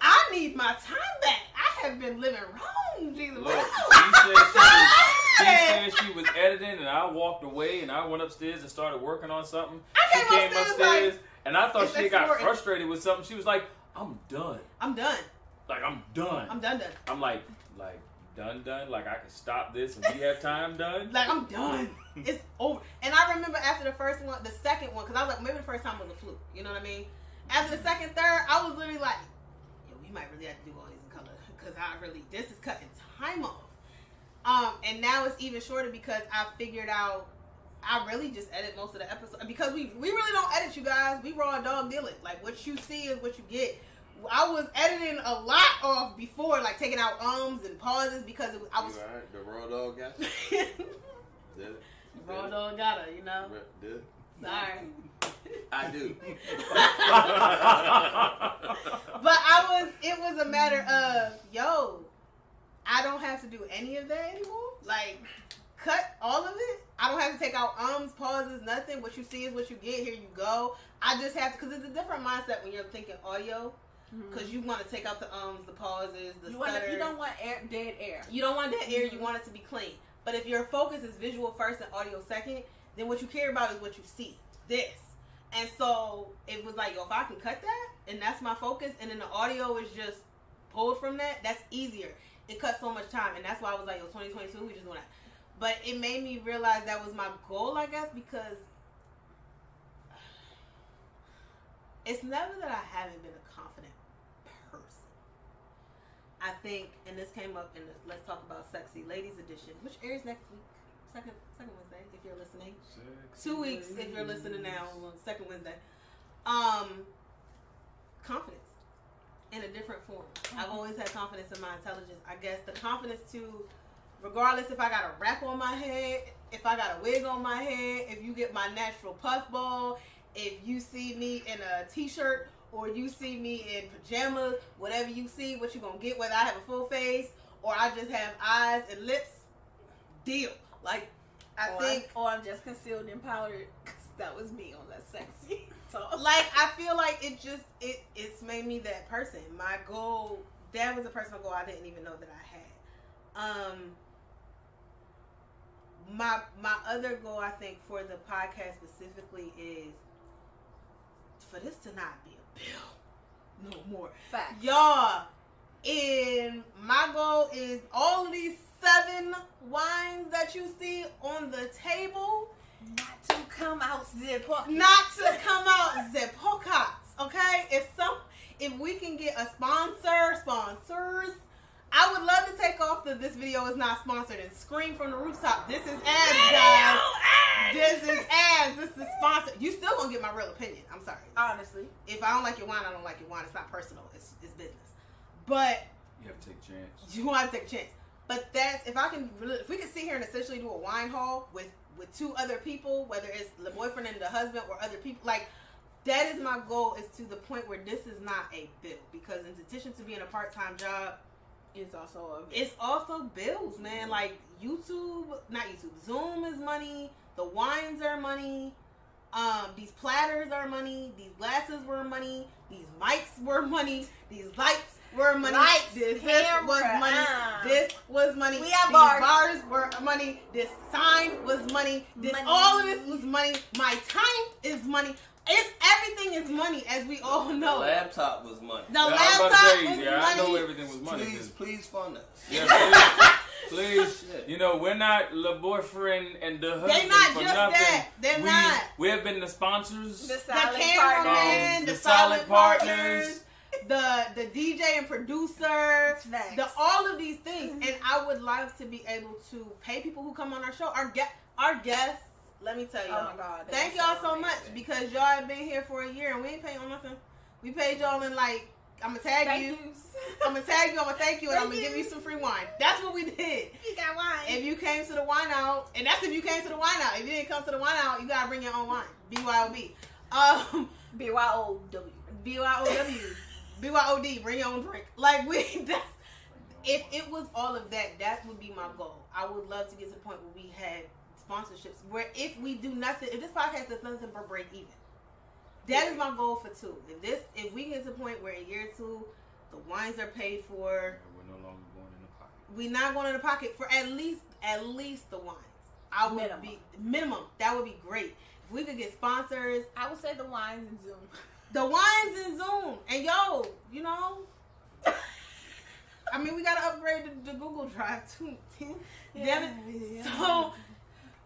I need my time back. I have been living wrong, Jesus. Look, she said she, was, she said she was editing, and I walked away, and I went upstairs and started working on something. I She came came upstairs, upstairs, like, and I thought she got frustrated with something. She was like, "I'm done. I'm done. Like I'm done." I'm done. Done. I'm like, like done, done. Like I can stop this, and we have time done. Like I'm done. It's over. And I remember after the first one, the second one, because I was like, maybe the first time was a fluke. You know what I mean? After the second, third, I was literally like, yo, we might really have to do all these in color because I really this is cutting time off. Um, and now it's even shorter because I figured out I really just edit most of the episodes because we we really don't edit you guys. We raw dog deal it. Like what you see is what you get. I was editing a lot off before, like taking out ums and pauses because it was, I was. You alright? The raw dog got you? Did it? raw dog gotta, you know. Did? Sorry. I do. But I was, it was a matter of, yo, I don't have to do any of that anymore. Like, cut all of it. I don't have to take out ums, pauses, nothing. What you see is what you get. Here you go. I just have to, because it's a different mindset when you're thinking audio. Mm-hmm. Because you want to take out the ums, the pauses, the you, stutters. you don't want air, dead air. You don't want that air. You mm-hmm. want it to be clean. But if your focus is visual first and audio second, then what you care about is what you see. This. And so it was like, yo, if I can cut that and that's my focus, and then the audio is just pulled from that, that's easier. It cuts so much time, and that's why I was like, yo, 2022, we just doing that. but it made me realize that was my goal, I guess, because it's never that I haven't been a confident. I think, and this came up in the Let's Talk About Sexy Ladies edition, which airs next week, second second Wednesday, if you're listening. Two weeks if you're listening now on second Wednesday. Um, confidence in a different form. I've always had confidence in my intelligence. I guess the confidence to, regardless if I got a wrap on my head, if I got a wig on my head, if you get my natural puffball, if you see me in a t-shirt or you see me in pajamas, whatever you see, what you gonna get, whether I have a full face or I just have eyes and lips, deal. Like I or think I'm, or I'm just concealed and powdered because that was me on that sexy. So like I feel like it just it it's made me that person. My goal that was a personal goal I didn't even know that I had. Um my my other goal I think for the podcast specifically is for this to not be a bill no more. fact. Y'all, and my goal is all these seven wines that you see on the table Not to come out zip not to come out zip okay? If some, if we can get a sponsor, sponsors, I would love to take off that this video is not sponsored and scream from the rooftop. This is ads, guys. This is ads. This is sponsored. You still gonna get my real opinion. I'm sorry. honestly. If I don't like your wine, I don't like your wine. It's not personal. It's it's business. But You have to take a chance. you want to take a chance. But that's if I can really, if we can sit here and essentially do a wine haul with with two other people, whether it's the boyfriend and the husband or other people, like that is my goal. Is to the point where this is not a bill because in addition to being a part time job, It's also a it's also bills, man. Like YouTube, not YouTube, Zoom is money. The wines are money. Um, these platters are money. These glasses were money. These mics were money. These lights were money. Lights, this, this was money. uh. This was money. We have these bars. bars were money. This sign was money. This Money. all of this was money. My time is money. It's everything is money, as we all The know. laptop was money. The Yeah, I was about to laptop say, was yeah, I know money. everything was money. Please, please fund us. Yeah, please, please. You know, we're not the boyfriend and the husband They not for just nothing. that. They're we, not. We have been the sponsors. the the silent cameraman. Um, the, the solid solid partners, partners. the the DJ and producer, Facts. the all of these things. And I would love to be able to pay people who come on our show. Our get our guests. Let me tell Oh y'all. my god. Thank y'all so amazing. much because y'all have been here for a year and we ain't paying on nothing. We paid y'all in like I'm gonna tag Thank you. you. I'm gonna tag you. I'm gonna thank you, and I'm gonna give you. you some free wine. That's what we did. You got wine. If you came to the wine out, and that's if you came to the wine out. If you didn't come to the wine out, you gotta bring your own wine. BYOB. Um, BYOW. BYOW. BYOD. Bring your own drink. Like we. That's, if it was all of that, that would be my goal. I would love to get to the point where we had sponsorships where if we do nothing, if this podcast does nothing but break even, that is my goal for two. If this, if we get to the point where in year two, the wines are paid for, We're no longer going in the pocket. We're not going in the pocket for at least at least the wines. I would Minimum. be minimum. That would be great. If we could get sponsors, I would say the wines and Zoom. the wines in Zoom, and yo, you know. I mean, we gotta upgrade the, the Google Drive too. Damn it. So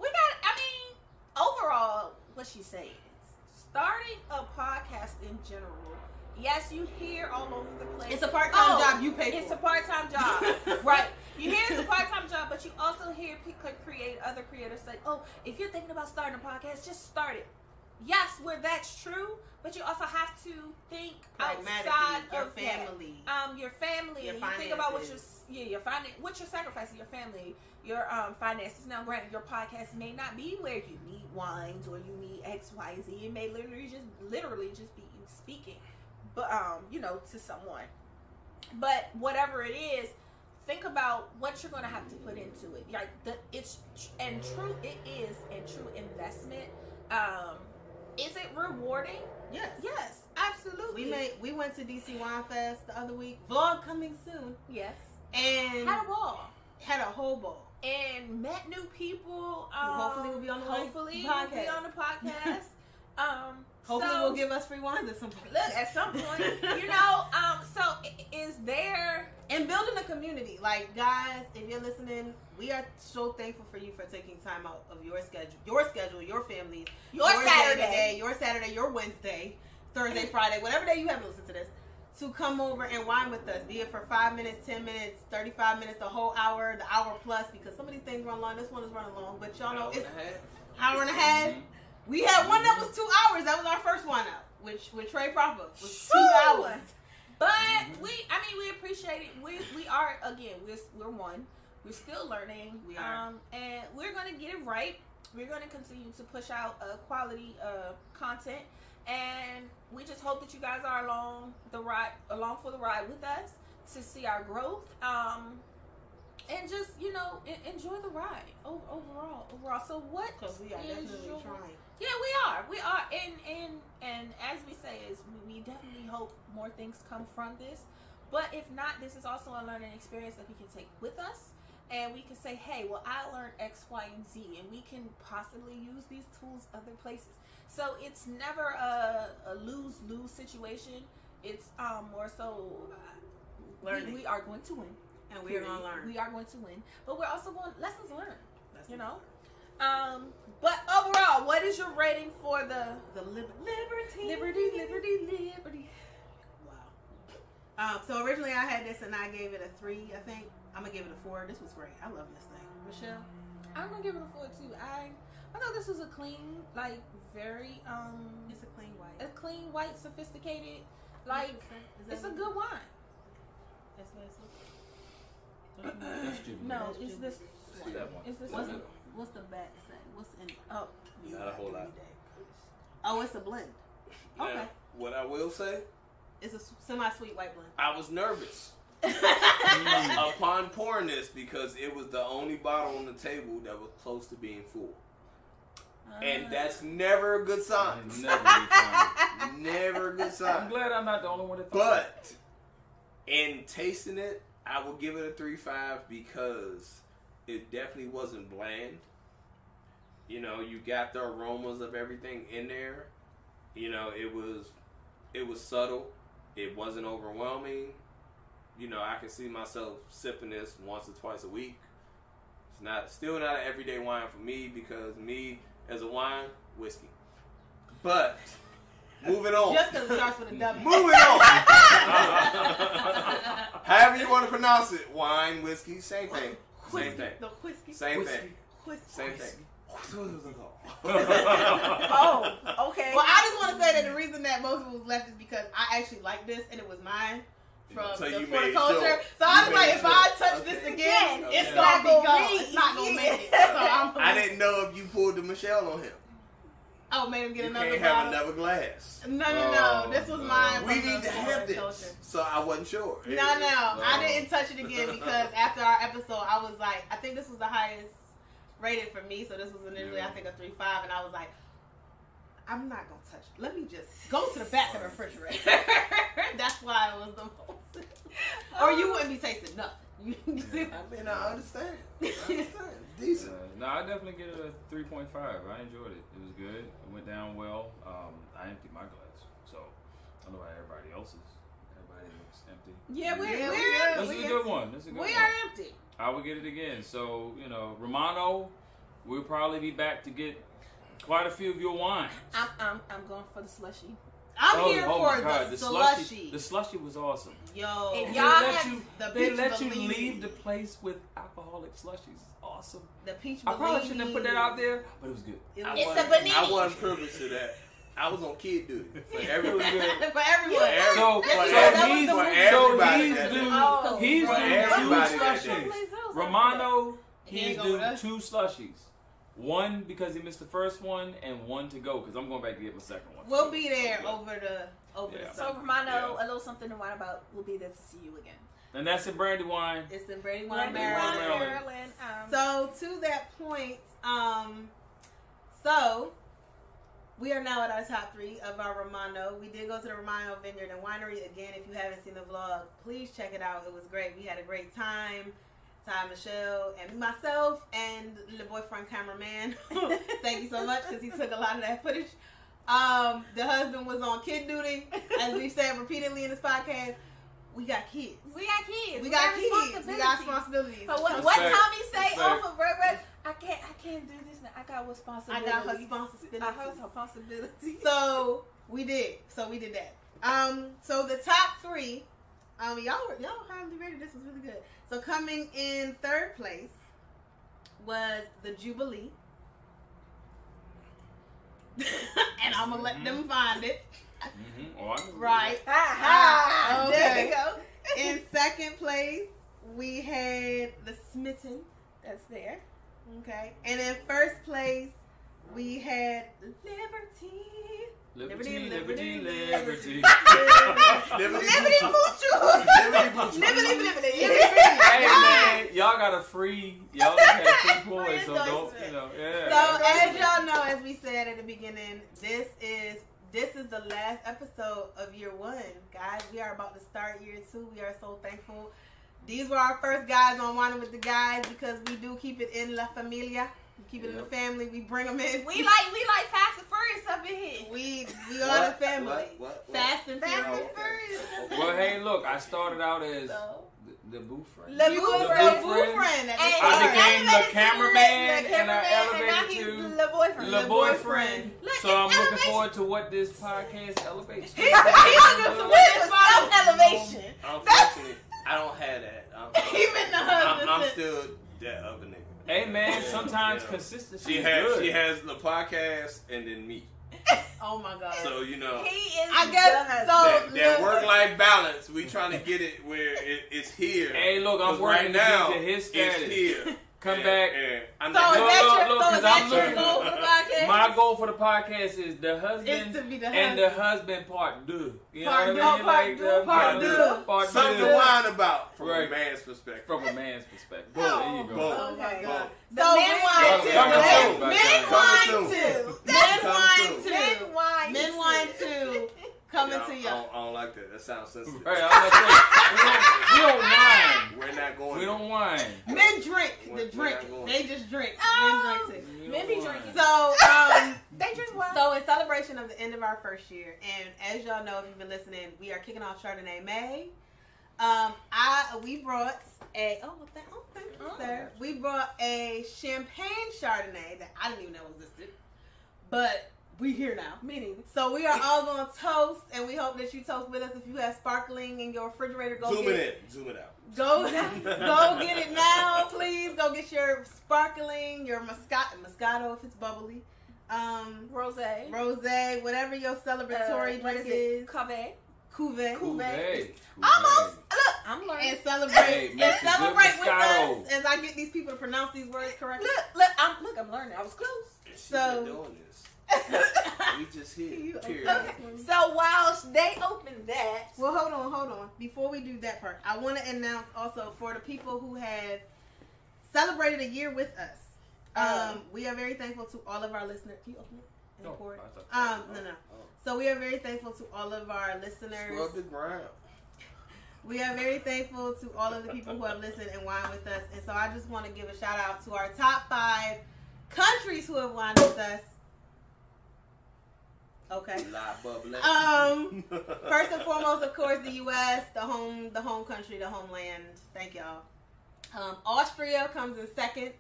We got. I mean, overall, what she said is starting a podcast in general. Yes, you hear all over the place. it's a part time Oh, job you pay It's a part-time job, right? You hear it's a part-time job, but you also hear people create other creators say, "Oh, if you're thinking about starting a podcast, just start it." Yes, where that's true, but you also have to think outside your of that family. um your family Your and you think about what you're. Yeah your finan- what you're sacrificing your family your um finances now granted your podcast may not be where you need wines or you need X, Y, Z. it may literally just literally just be you speaking but um you know to someone but whatever it is think about what you're going to have to put into it like the it's and true it is and true investment um is it rewarding Yes. yes absolutely We made we went to DC Wine Fest the other week. Vlog coming soon. yes And had a ball had a whole ball. and met new people. Um, hopefully will be on the hopefully podcast. will be on the podcast. um, Hopefully so, we'll give us free wines at some point. look at some point. you know, um, so is there and building a community. Like guys, if you're listening, we are so thankful for you for taking time out of your schedule, your schedule, your family, Your day Saturday. day, your Saturday, your Wednesday, Thursday, Friday, whatever day you have to listen to this, to come over and wine with us. Be it for five minutes, ten minutes, thirty-five minutes, the whole hour, the hour plus, because some of these things run long. This one is running long, but y'all know it's a hour and a half. We had one that was two hours. That was our first one out, which with Trey Proper was two hours. But we, I mean, we appreciate it. We we are again, we're we're one. We're still learning. We are. Um, and we're gonna get it right. We're gonna continue to push out uh, quality uh, content, and we just hope that you guys are along the ride, along for the ride with us to see our growth. Um, and just you know enjoy the ride overall. Overall. So what? Because we are definitely your- trying. Yeah, we are. We are, and and and as we say, is we definitely hope more things come from this. But if not, this is also a learning experience that we can take with us, and we can say, hey, well, I learned X, Y, and Z, and we can possibly use these tools other places. So it's never a, a lose lose situation. It's um more so uh, Learning. We, we are going to win. and we are going to learn. We are going to win, but we're also going lessons learned. That's You know. Um, but overall, what is your rating for the the lib- liberty. Liberty, Liberty, Liberty? Wow. Um, so originally I had this and I gave it a three, I think. I'm going to give it a four. This was great. I love this thing. Michelle? I'm gonna give it a four too. I I thought this was a clean, like very um, It's a clean white. a clean, white, sophisticated, like Is that it's a good wine. That's what it's That's Jubilee. No, That's it's true. this. See that one. Is this What's, one? the, what's the back say? What's in it? Oh, Not a whole lot. Oh, it's a blend. Now, Okay. what I will say, It's a semi sweet white blend. I was nervous upon pouring this because it was the only bottle on the table that was close to being full, Uh, and that's never a good sign. It's never be fine. Never a good sign. I'm glad I'm not the only one that thought But in tasting it, I will give it a three five because it definitely wasn't bland. You know, you got the aromas of everything in there. You know, it was it was subtle. It wasn't overwhelming. You know, I can see myself sipping this once or twice a week. It's not still not an everyday wine for me because me as a wine whiskey. But moving on. Just because it starts with a W. Moving on. However you want to pronounce it, wine, whiskey, same thing. Same Whiskey. thing. The whiskey. Same Whiskey. thing. Whiskey. Same thing. oh, okay. Well, I just want to say that the reason that most of it was left is because I actually like this and it was mine from So the you for the made culture. sure. So I You was like, made if sure. I touch Okay. this again, Again, it's it's gonna not be gonna gone. It's not gonna make it. So I'm. I didn't know if you pulled the Michelle on him. Oh, made him get You another can't bottle. have another glass. No, no, no. Oh, this was no. mine. We need to have for the culture. this. So I wasn't sure. No, no, I oh. didn't touch it again because after our episode, I was like, I think this was the highest rated for me. So this was initially, I think, a three five, and I was like, I'm not gonna touch it. Let me just go to the back of the refrigerator. That's why it was the most. or you wouldn't be tasting nothing. You see what I mean, I understand. I understand. Decent. Uh, no, I definitely get it a 3.5. I enjoyed it. It was good. It went down well. Um, I emptied my glass, so I don't know about everybody else's. Everybody looks empty. yeah, we're, Yeah, we're, we are. This is a empty. good one. This is a good We one. are empty. I would get it again. So you know, Romano, we'll probably be back to get quite a few of your wines. I'm, I'm, I'm going for the slushy. I'm oh, here oh for my God, the, slushy. slushy. The slushy was awesome. Yo, If They y'all let you, the they let you leave the place with alcoholic slushies. Awesome. the peach. I probably shouldn't have put that out there, but it was good. It I was- It's wasn't- a Bellini. I wasn't privileged to that. I was on kid duty for everyone. It was good. for everyone. Yeah. So, For so every- he's, for so he's that do, oh, day. Oh, he's for two slushies. Romano, he's ain't go do with us. two slushies. One because he missed the first one, and one to go because I'm going back to get my second one. We'll be there over the over Yeah. the So. Romano, Yeah. a little something to write about. We'll be there to see you again. And that's in Brandywine. It's in Brady Wine, Brandy Maryland. Maryland. Maryland. Um, So to that point, um, so we are now at our top three of our Romano. We did go to the Romano Vineyard and Winery again. If you haven't seen the vlog, please check it out. It was great. We had a great time. Ty Michelle and myself and the boyfriend cameraman. Thank you so much because he took a lot of that footage. Um, the husband was on kid duty, as we've said repeatedly in this podcast. we got kids. We got kids. We got kids. We got responsibilities. responsibilities. But what, what Tommy say Respect. off of Red Red? I can't. I can't do this. Now. I got I got responsibilities. got I have responsibilities. responsibilities. So we did. So we did that. Um. So the top three. Um. Y'all were y'all highly rated. This was really good. So coming in third place was the Jubilee. and I'm gonna let them find it. Mm-hmm. Oh, I. Right. Ah, Ah, There okay. you go. In second place, we had the Smitten. That's there. Okay. And in first place, we had Liberty. Liberty, Liberty, liberty, liberty, liberty. Liberty Liberty Mutual. Mutual. Liberty Liberty, liberty, hey man, y'all got a free, y'all got free points, so don't, you know, yeah. So as y'all know, as we said at the beginning, this is this is the last episode of year one, guys. We are about to start year two. We are so thankful. These were our first guys on Winding with the Guys because we do keep it in La Familia. We keep it in the family. We bring them in. We like we like Fast and Furious up in here. we we are the family. What? What? What? Fast and Fast Furious. and Furious. well, hey, look, I started out as So. the, the boo friend. Le You Boo were friend. the Boo friend. friend. And. I became the elevated to cameraman, the and I cameraman, and now elevated he's to the boyfriend. Le Le boyfriend. boyfriend. Look, So I'm it's looking forward to what this podcast elevates. to. He's looking for With self elevation. Unfortunately, I don't have that. I'm, Even the I'm, husband. I'm still that other nigga. Hey man, sometimes yeah. consistency She has good. she has the podcast and then me. Oh my god. So you know He is. I guess husband. so. that, that work life balance. We trying to get it where it, it's here. Hey, look, I'm working right now. to get his It's here. Come And- back. and I'm So not is Look, that look, your, look, is that I'm your looking- goal for the podcast? My goal for the podcast is the husband to be the and husband. the husband part two. You know Part what I mean? part Like, deux, uh, part deux, deux. part something to whine about from Right. a man's perspective. From a man's perspective. Boom, Oh, there you go. boom. Oh my Okay. god. The So men men wine wine too. too. Men, soon, men by wine too. Men Coming wine too. Men wine. Men wine too. Coming Yeah, to I, don't, I don't like that. That sounds sensitive. Right, I was gonna say, we don't, we don't whine. We're not going. We don't whine. Men drink. We're- The drink. They just drink. Um, Men drink too. Men be drinking. So, um, They drink wine. so in celebration of the end of our first year, and as y'all know, if you've been listening, we are kicking off Chardonnay May. Um, I we brought a oh well, thank, oh thank you Oh. sir. We brought a champagne Chardonnay that I didn't even know existed, but we here now. Me neither. So we are all going to toast, and we hope that you toast with us. If you have sparkling in your refrigerator, go Zoom get it in. Zoom it out. Go, go get it now, please. Go get your sparkling, your Moscato, Moscato if it's bubbly, um, Rose. rosé, whatever your celebratory Uh, drink is is, it? Cave. cuvee, Cool day. Almost. Look, I'm learning. and celebrate Hey, and make some good celebrate with us as I get these people to pronounce these words correctly. Look, look, I'm look, I'm learning. I was close. She's So- been doing this. We just here. You- Period. okay. So while they open that, Well, hold on, hold on. Before we do that part, I want to announce also for the people who have celebrated a year with us. Um, we are very thankful to all of our listeners. Can you open it? and No, pour it? I thought- Um, no, no. Oh. So we are very thankful to all of our listeners. Scrub the ground. We are very thankful to all of the people who have listened and wine with us. And so I just want to give a shout out to our top five countries who have wined with us. Okay. Lot bubbling. Um, First and foremost, of course, the U.S., the home, the home country, the homeland. Thank y'all. Um, Austria comes in second.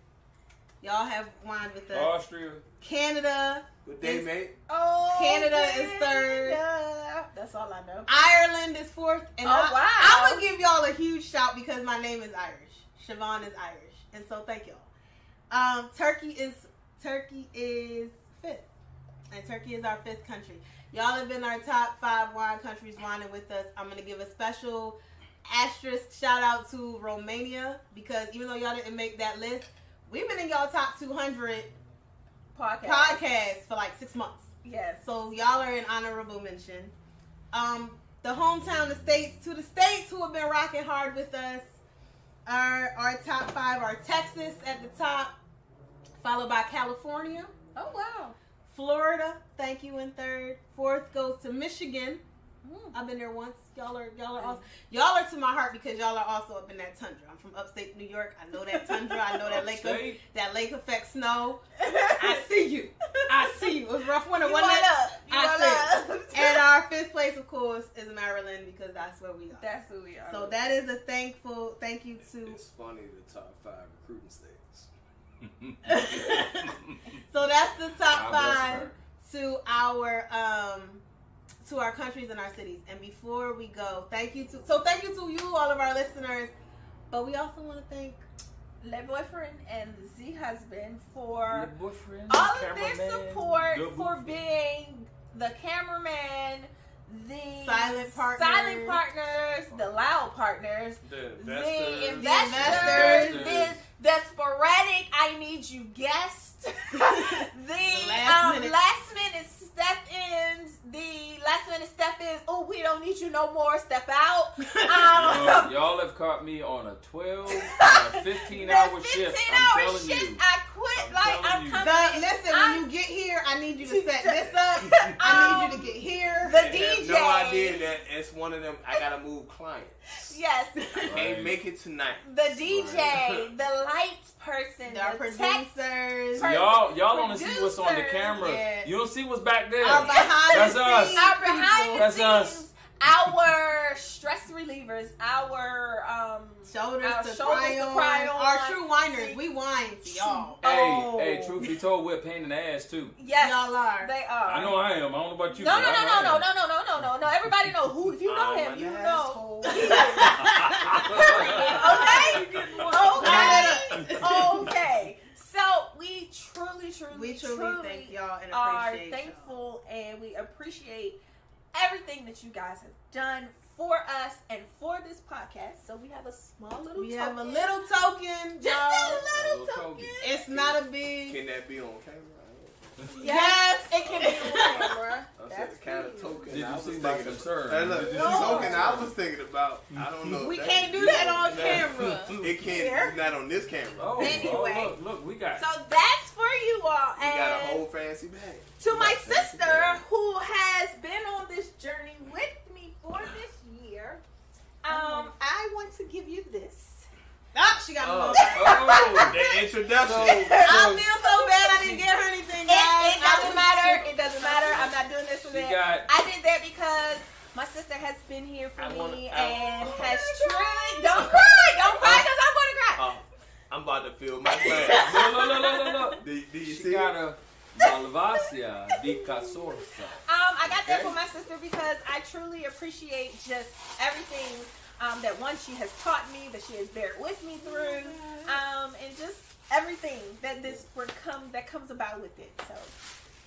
Y'all have wine with us. Austria. Canada, Good day, It's- mate. oh, Canada is third. Canada. That's all I know. Ireland is fourth. And Oh, I, wow. I'm gonna give y'all a huge shout because my name is Irish. Siobhan is Irish, and so thank y'all. Um, Turkey is Turkey is fifth, and Turkey is our fifth country. Y'all have been our top five wine countries whining with us. I'm gonna give a special asterisk shout out to Romania because even though y'all didn't make that list, we've been in y'all top 200 Podcast. podcasts for like six months. Yes. So y'all are an honorable mention. Um, the hometown, the states, to the states who have been rocking hard with us. Our our top five are Texas at the top, followed by California, Oh wow. Florida. Thank you in third. Fourth goes to Michigan. Mm. I've been there once. Y'all are y'all are also, y'all are to my heart because y'all are also up in that tundra. I'm from upstate New York. I know that tundra. I know that lake of, that lake effect snow. I see you. I see you. It was rough winter. You Wasn't want it? up. You I want up. And our fifth place, of course, is Maryland because that's where we we are. That's who we are. so that is a thankful thank you to. It's funny the top five recruiting states. So that's the top God five to our um to our countries and our cities. And before we go, thank you to so thank you to you, all of our listeners. But we also want to thank Le boyfriend and Z husband for Your boyfriend, all of their support your for being the cameraman, the Silent partners. silent partners, the loud partners, The the investors. investors, investors. the, the sporadic I need you guest, the, last um, minute. last minute step ins, the last minute step ins. Oh, we don't need you no more. Step out. Y'all, Um, y'all have caught me on a 12, a 15 hour the 15 shift. hour I'm telling shift, you. I quit. I'm like I'm you. coming. the listen, I'm- when you get here, I need you to set this up. I need you to get here. The They have DJ. no idea that it's one of them. I gotta move clients. Yes. Right. Can't make it tonight. The DJ, the lights person, Our the producers. Per- Y'all, y'all only see what's on the camera. yeah. You don't see what's back there. Our behind That's the us. Our behind the people. That's scenes, us. Our stress relievers, our um shoulders Our to shoulders cry to on. cry on. Our true whiners, we whine to y'all. Hey, Oh. hey, truth be told, we're a pain in the ass too. yes, Y'all are. They are. I know I am. I don't know about you. No, but no, no, I no, no, am. no, no, no, no, no, no. Everybody know who. If you know I'm him, an you know. asshole. okay. Okay. Oh, okay. So we truly, truly, We truly, thank y'all and are appreciate y'all. and we appreciate everything that you guys have done for us and for this podcast. So we have a small little We token. have a little token, just y'all. a little little token. token. It's not a big. Can that be on camera? Yes, it can be on camera. I said That's the kind of token Did I you was like thinking concerned? Hey, look, No. token I was thinking about. I don't know. if We that can't can do be that on camera. It can't. Here. It's not on this camera. Oh, Anyway. oh, look, look, we got. So that's for you all. We got a whole fancy bag. to my got a fancy sister bag. who has been on this journey with me for this year, um, I want to give you this. Ah, she got a Oh, little. oh, the introduction. I feel so bad I didn't get her anything, It, guys. it I doesn't was- matter. It doesn't matter. I'm not doing this for she that. Got. I did that because my sister has been here for me wanna- I- and oh. has truly. Don't cry. Don't cry because I'm going to cry. Oh, I'm about to fill my glass. No, no, no, no, no, no. do, do you She see? got a Malvasia di Casorzo. Um, I got that for my sister because I truly appreciate just everything um, that one she has taught me, that she has bared with me through, um, and just everything that this would come that comes about with it. So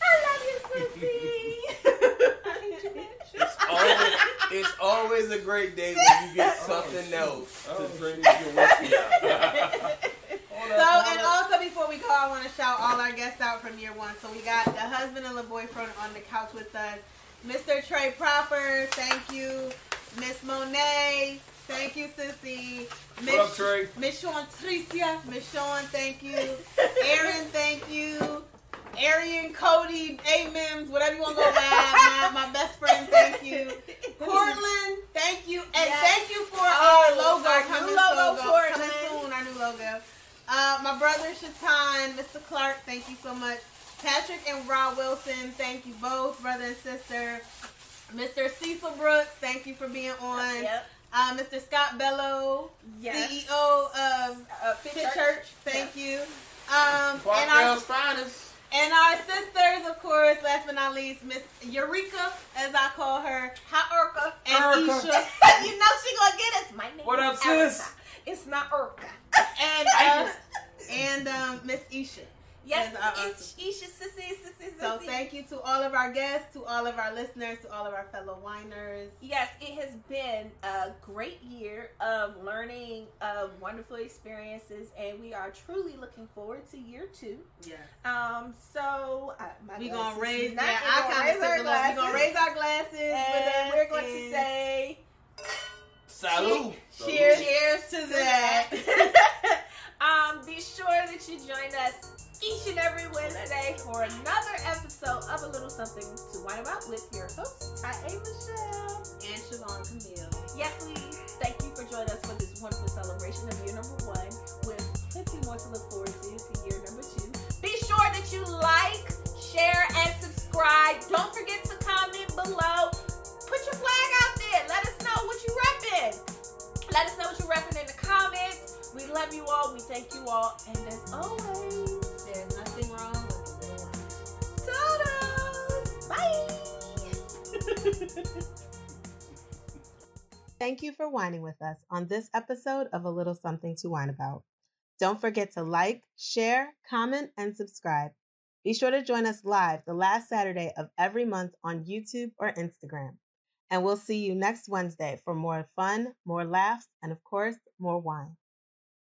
I love you, Susie. It's always, it's always a great day when you get oh, something else Oh, to drink your whiskey out. So, and also before we go, I want to shout all our guests out from year one. So we got the husband and the boyfriend on the couch with us. Mr. Trey Proper, thank you. Miss Monet, thank you, Sissy. What up, Trey? Miss Sean Tricia, Miss Sean, thank you. Aaron, thank you. Arian, Cody, A Mims, whatever you want to go by. My, my best friend, thank you. Portland, thank you. And Yes. thank you for Oh, our logo our coming new logo, soon. Portland. Coming soon, our new logo. Uh, my brother Shatan, Mr. Clark, thank you so much. Patrick and Rob Wilson, thank you both, brother and sister. Mr. Cecil Brooks, thank you for being on. Yep. Uh, Mr. Scott Bello, Yes. CEO of Uh, Fit Fit Church. Church, thank you. Um, and our Parkdale's finest. And our sisters, of course, last but not least, Miss Eureka, as I call her, Hi, Urka. and Erica. Isha, you know she gonna get us. My name What is up, sis? It's not Urka. and uh, and um, Miss Isha. Yes, Yes, it's Isha Sissy Sissy Sissy. So thank you to all of our guests, to all of our listeners, to all of our fellow whiners. Yes, it has been a great year of learning, of wonderful experiences, and we are truly looking forward to year two. Yes. Um, so uh, We glasses gonna raise is yeah, not- I we're kind raise of our took a look. Gonna raise our glasses and with we're us going to say Salute. cheers, Cheers cheers to to that. that. um, be sure that you join us each and every Wednesday for another episode of A Little Something to Whine About with your hosts, I A. Michelle and Siobhan Camille. Yes, please. thank you for joining us for this wonderful celebration of year number one with plenty more to look forward to to year number two. Be sure that you like, share, and subscribe. Don't forget to comment below. Put your flag out there. Let us know what you repping. Let us know what you repping in the comments we love you all. We thank you all. And as always, There's nothing wrong with toodles. Bye. Thank you for whining with us on this episode of A Little Something to Whine About. Don't forget to like, share, comment, and subscribe. Be sure to join us live the last Saturday of every month on YouTube or Instagram. And we'll see you next Wednesday for more fun, more laughs, and of course, more wine.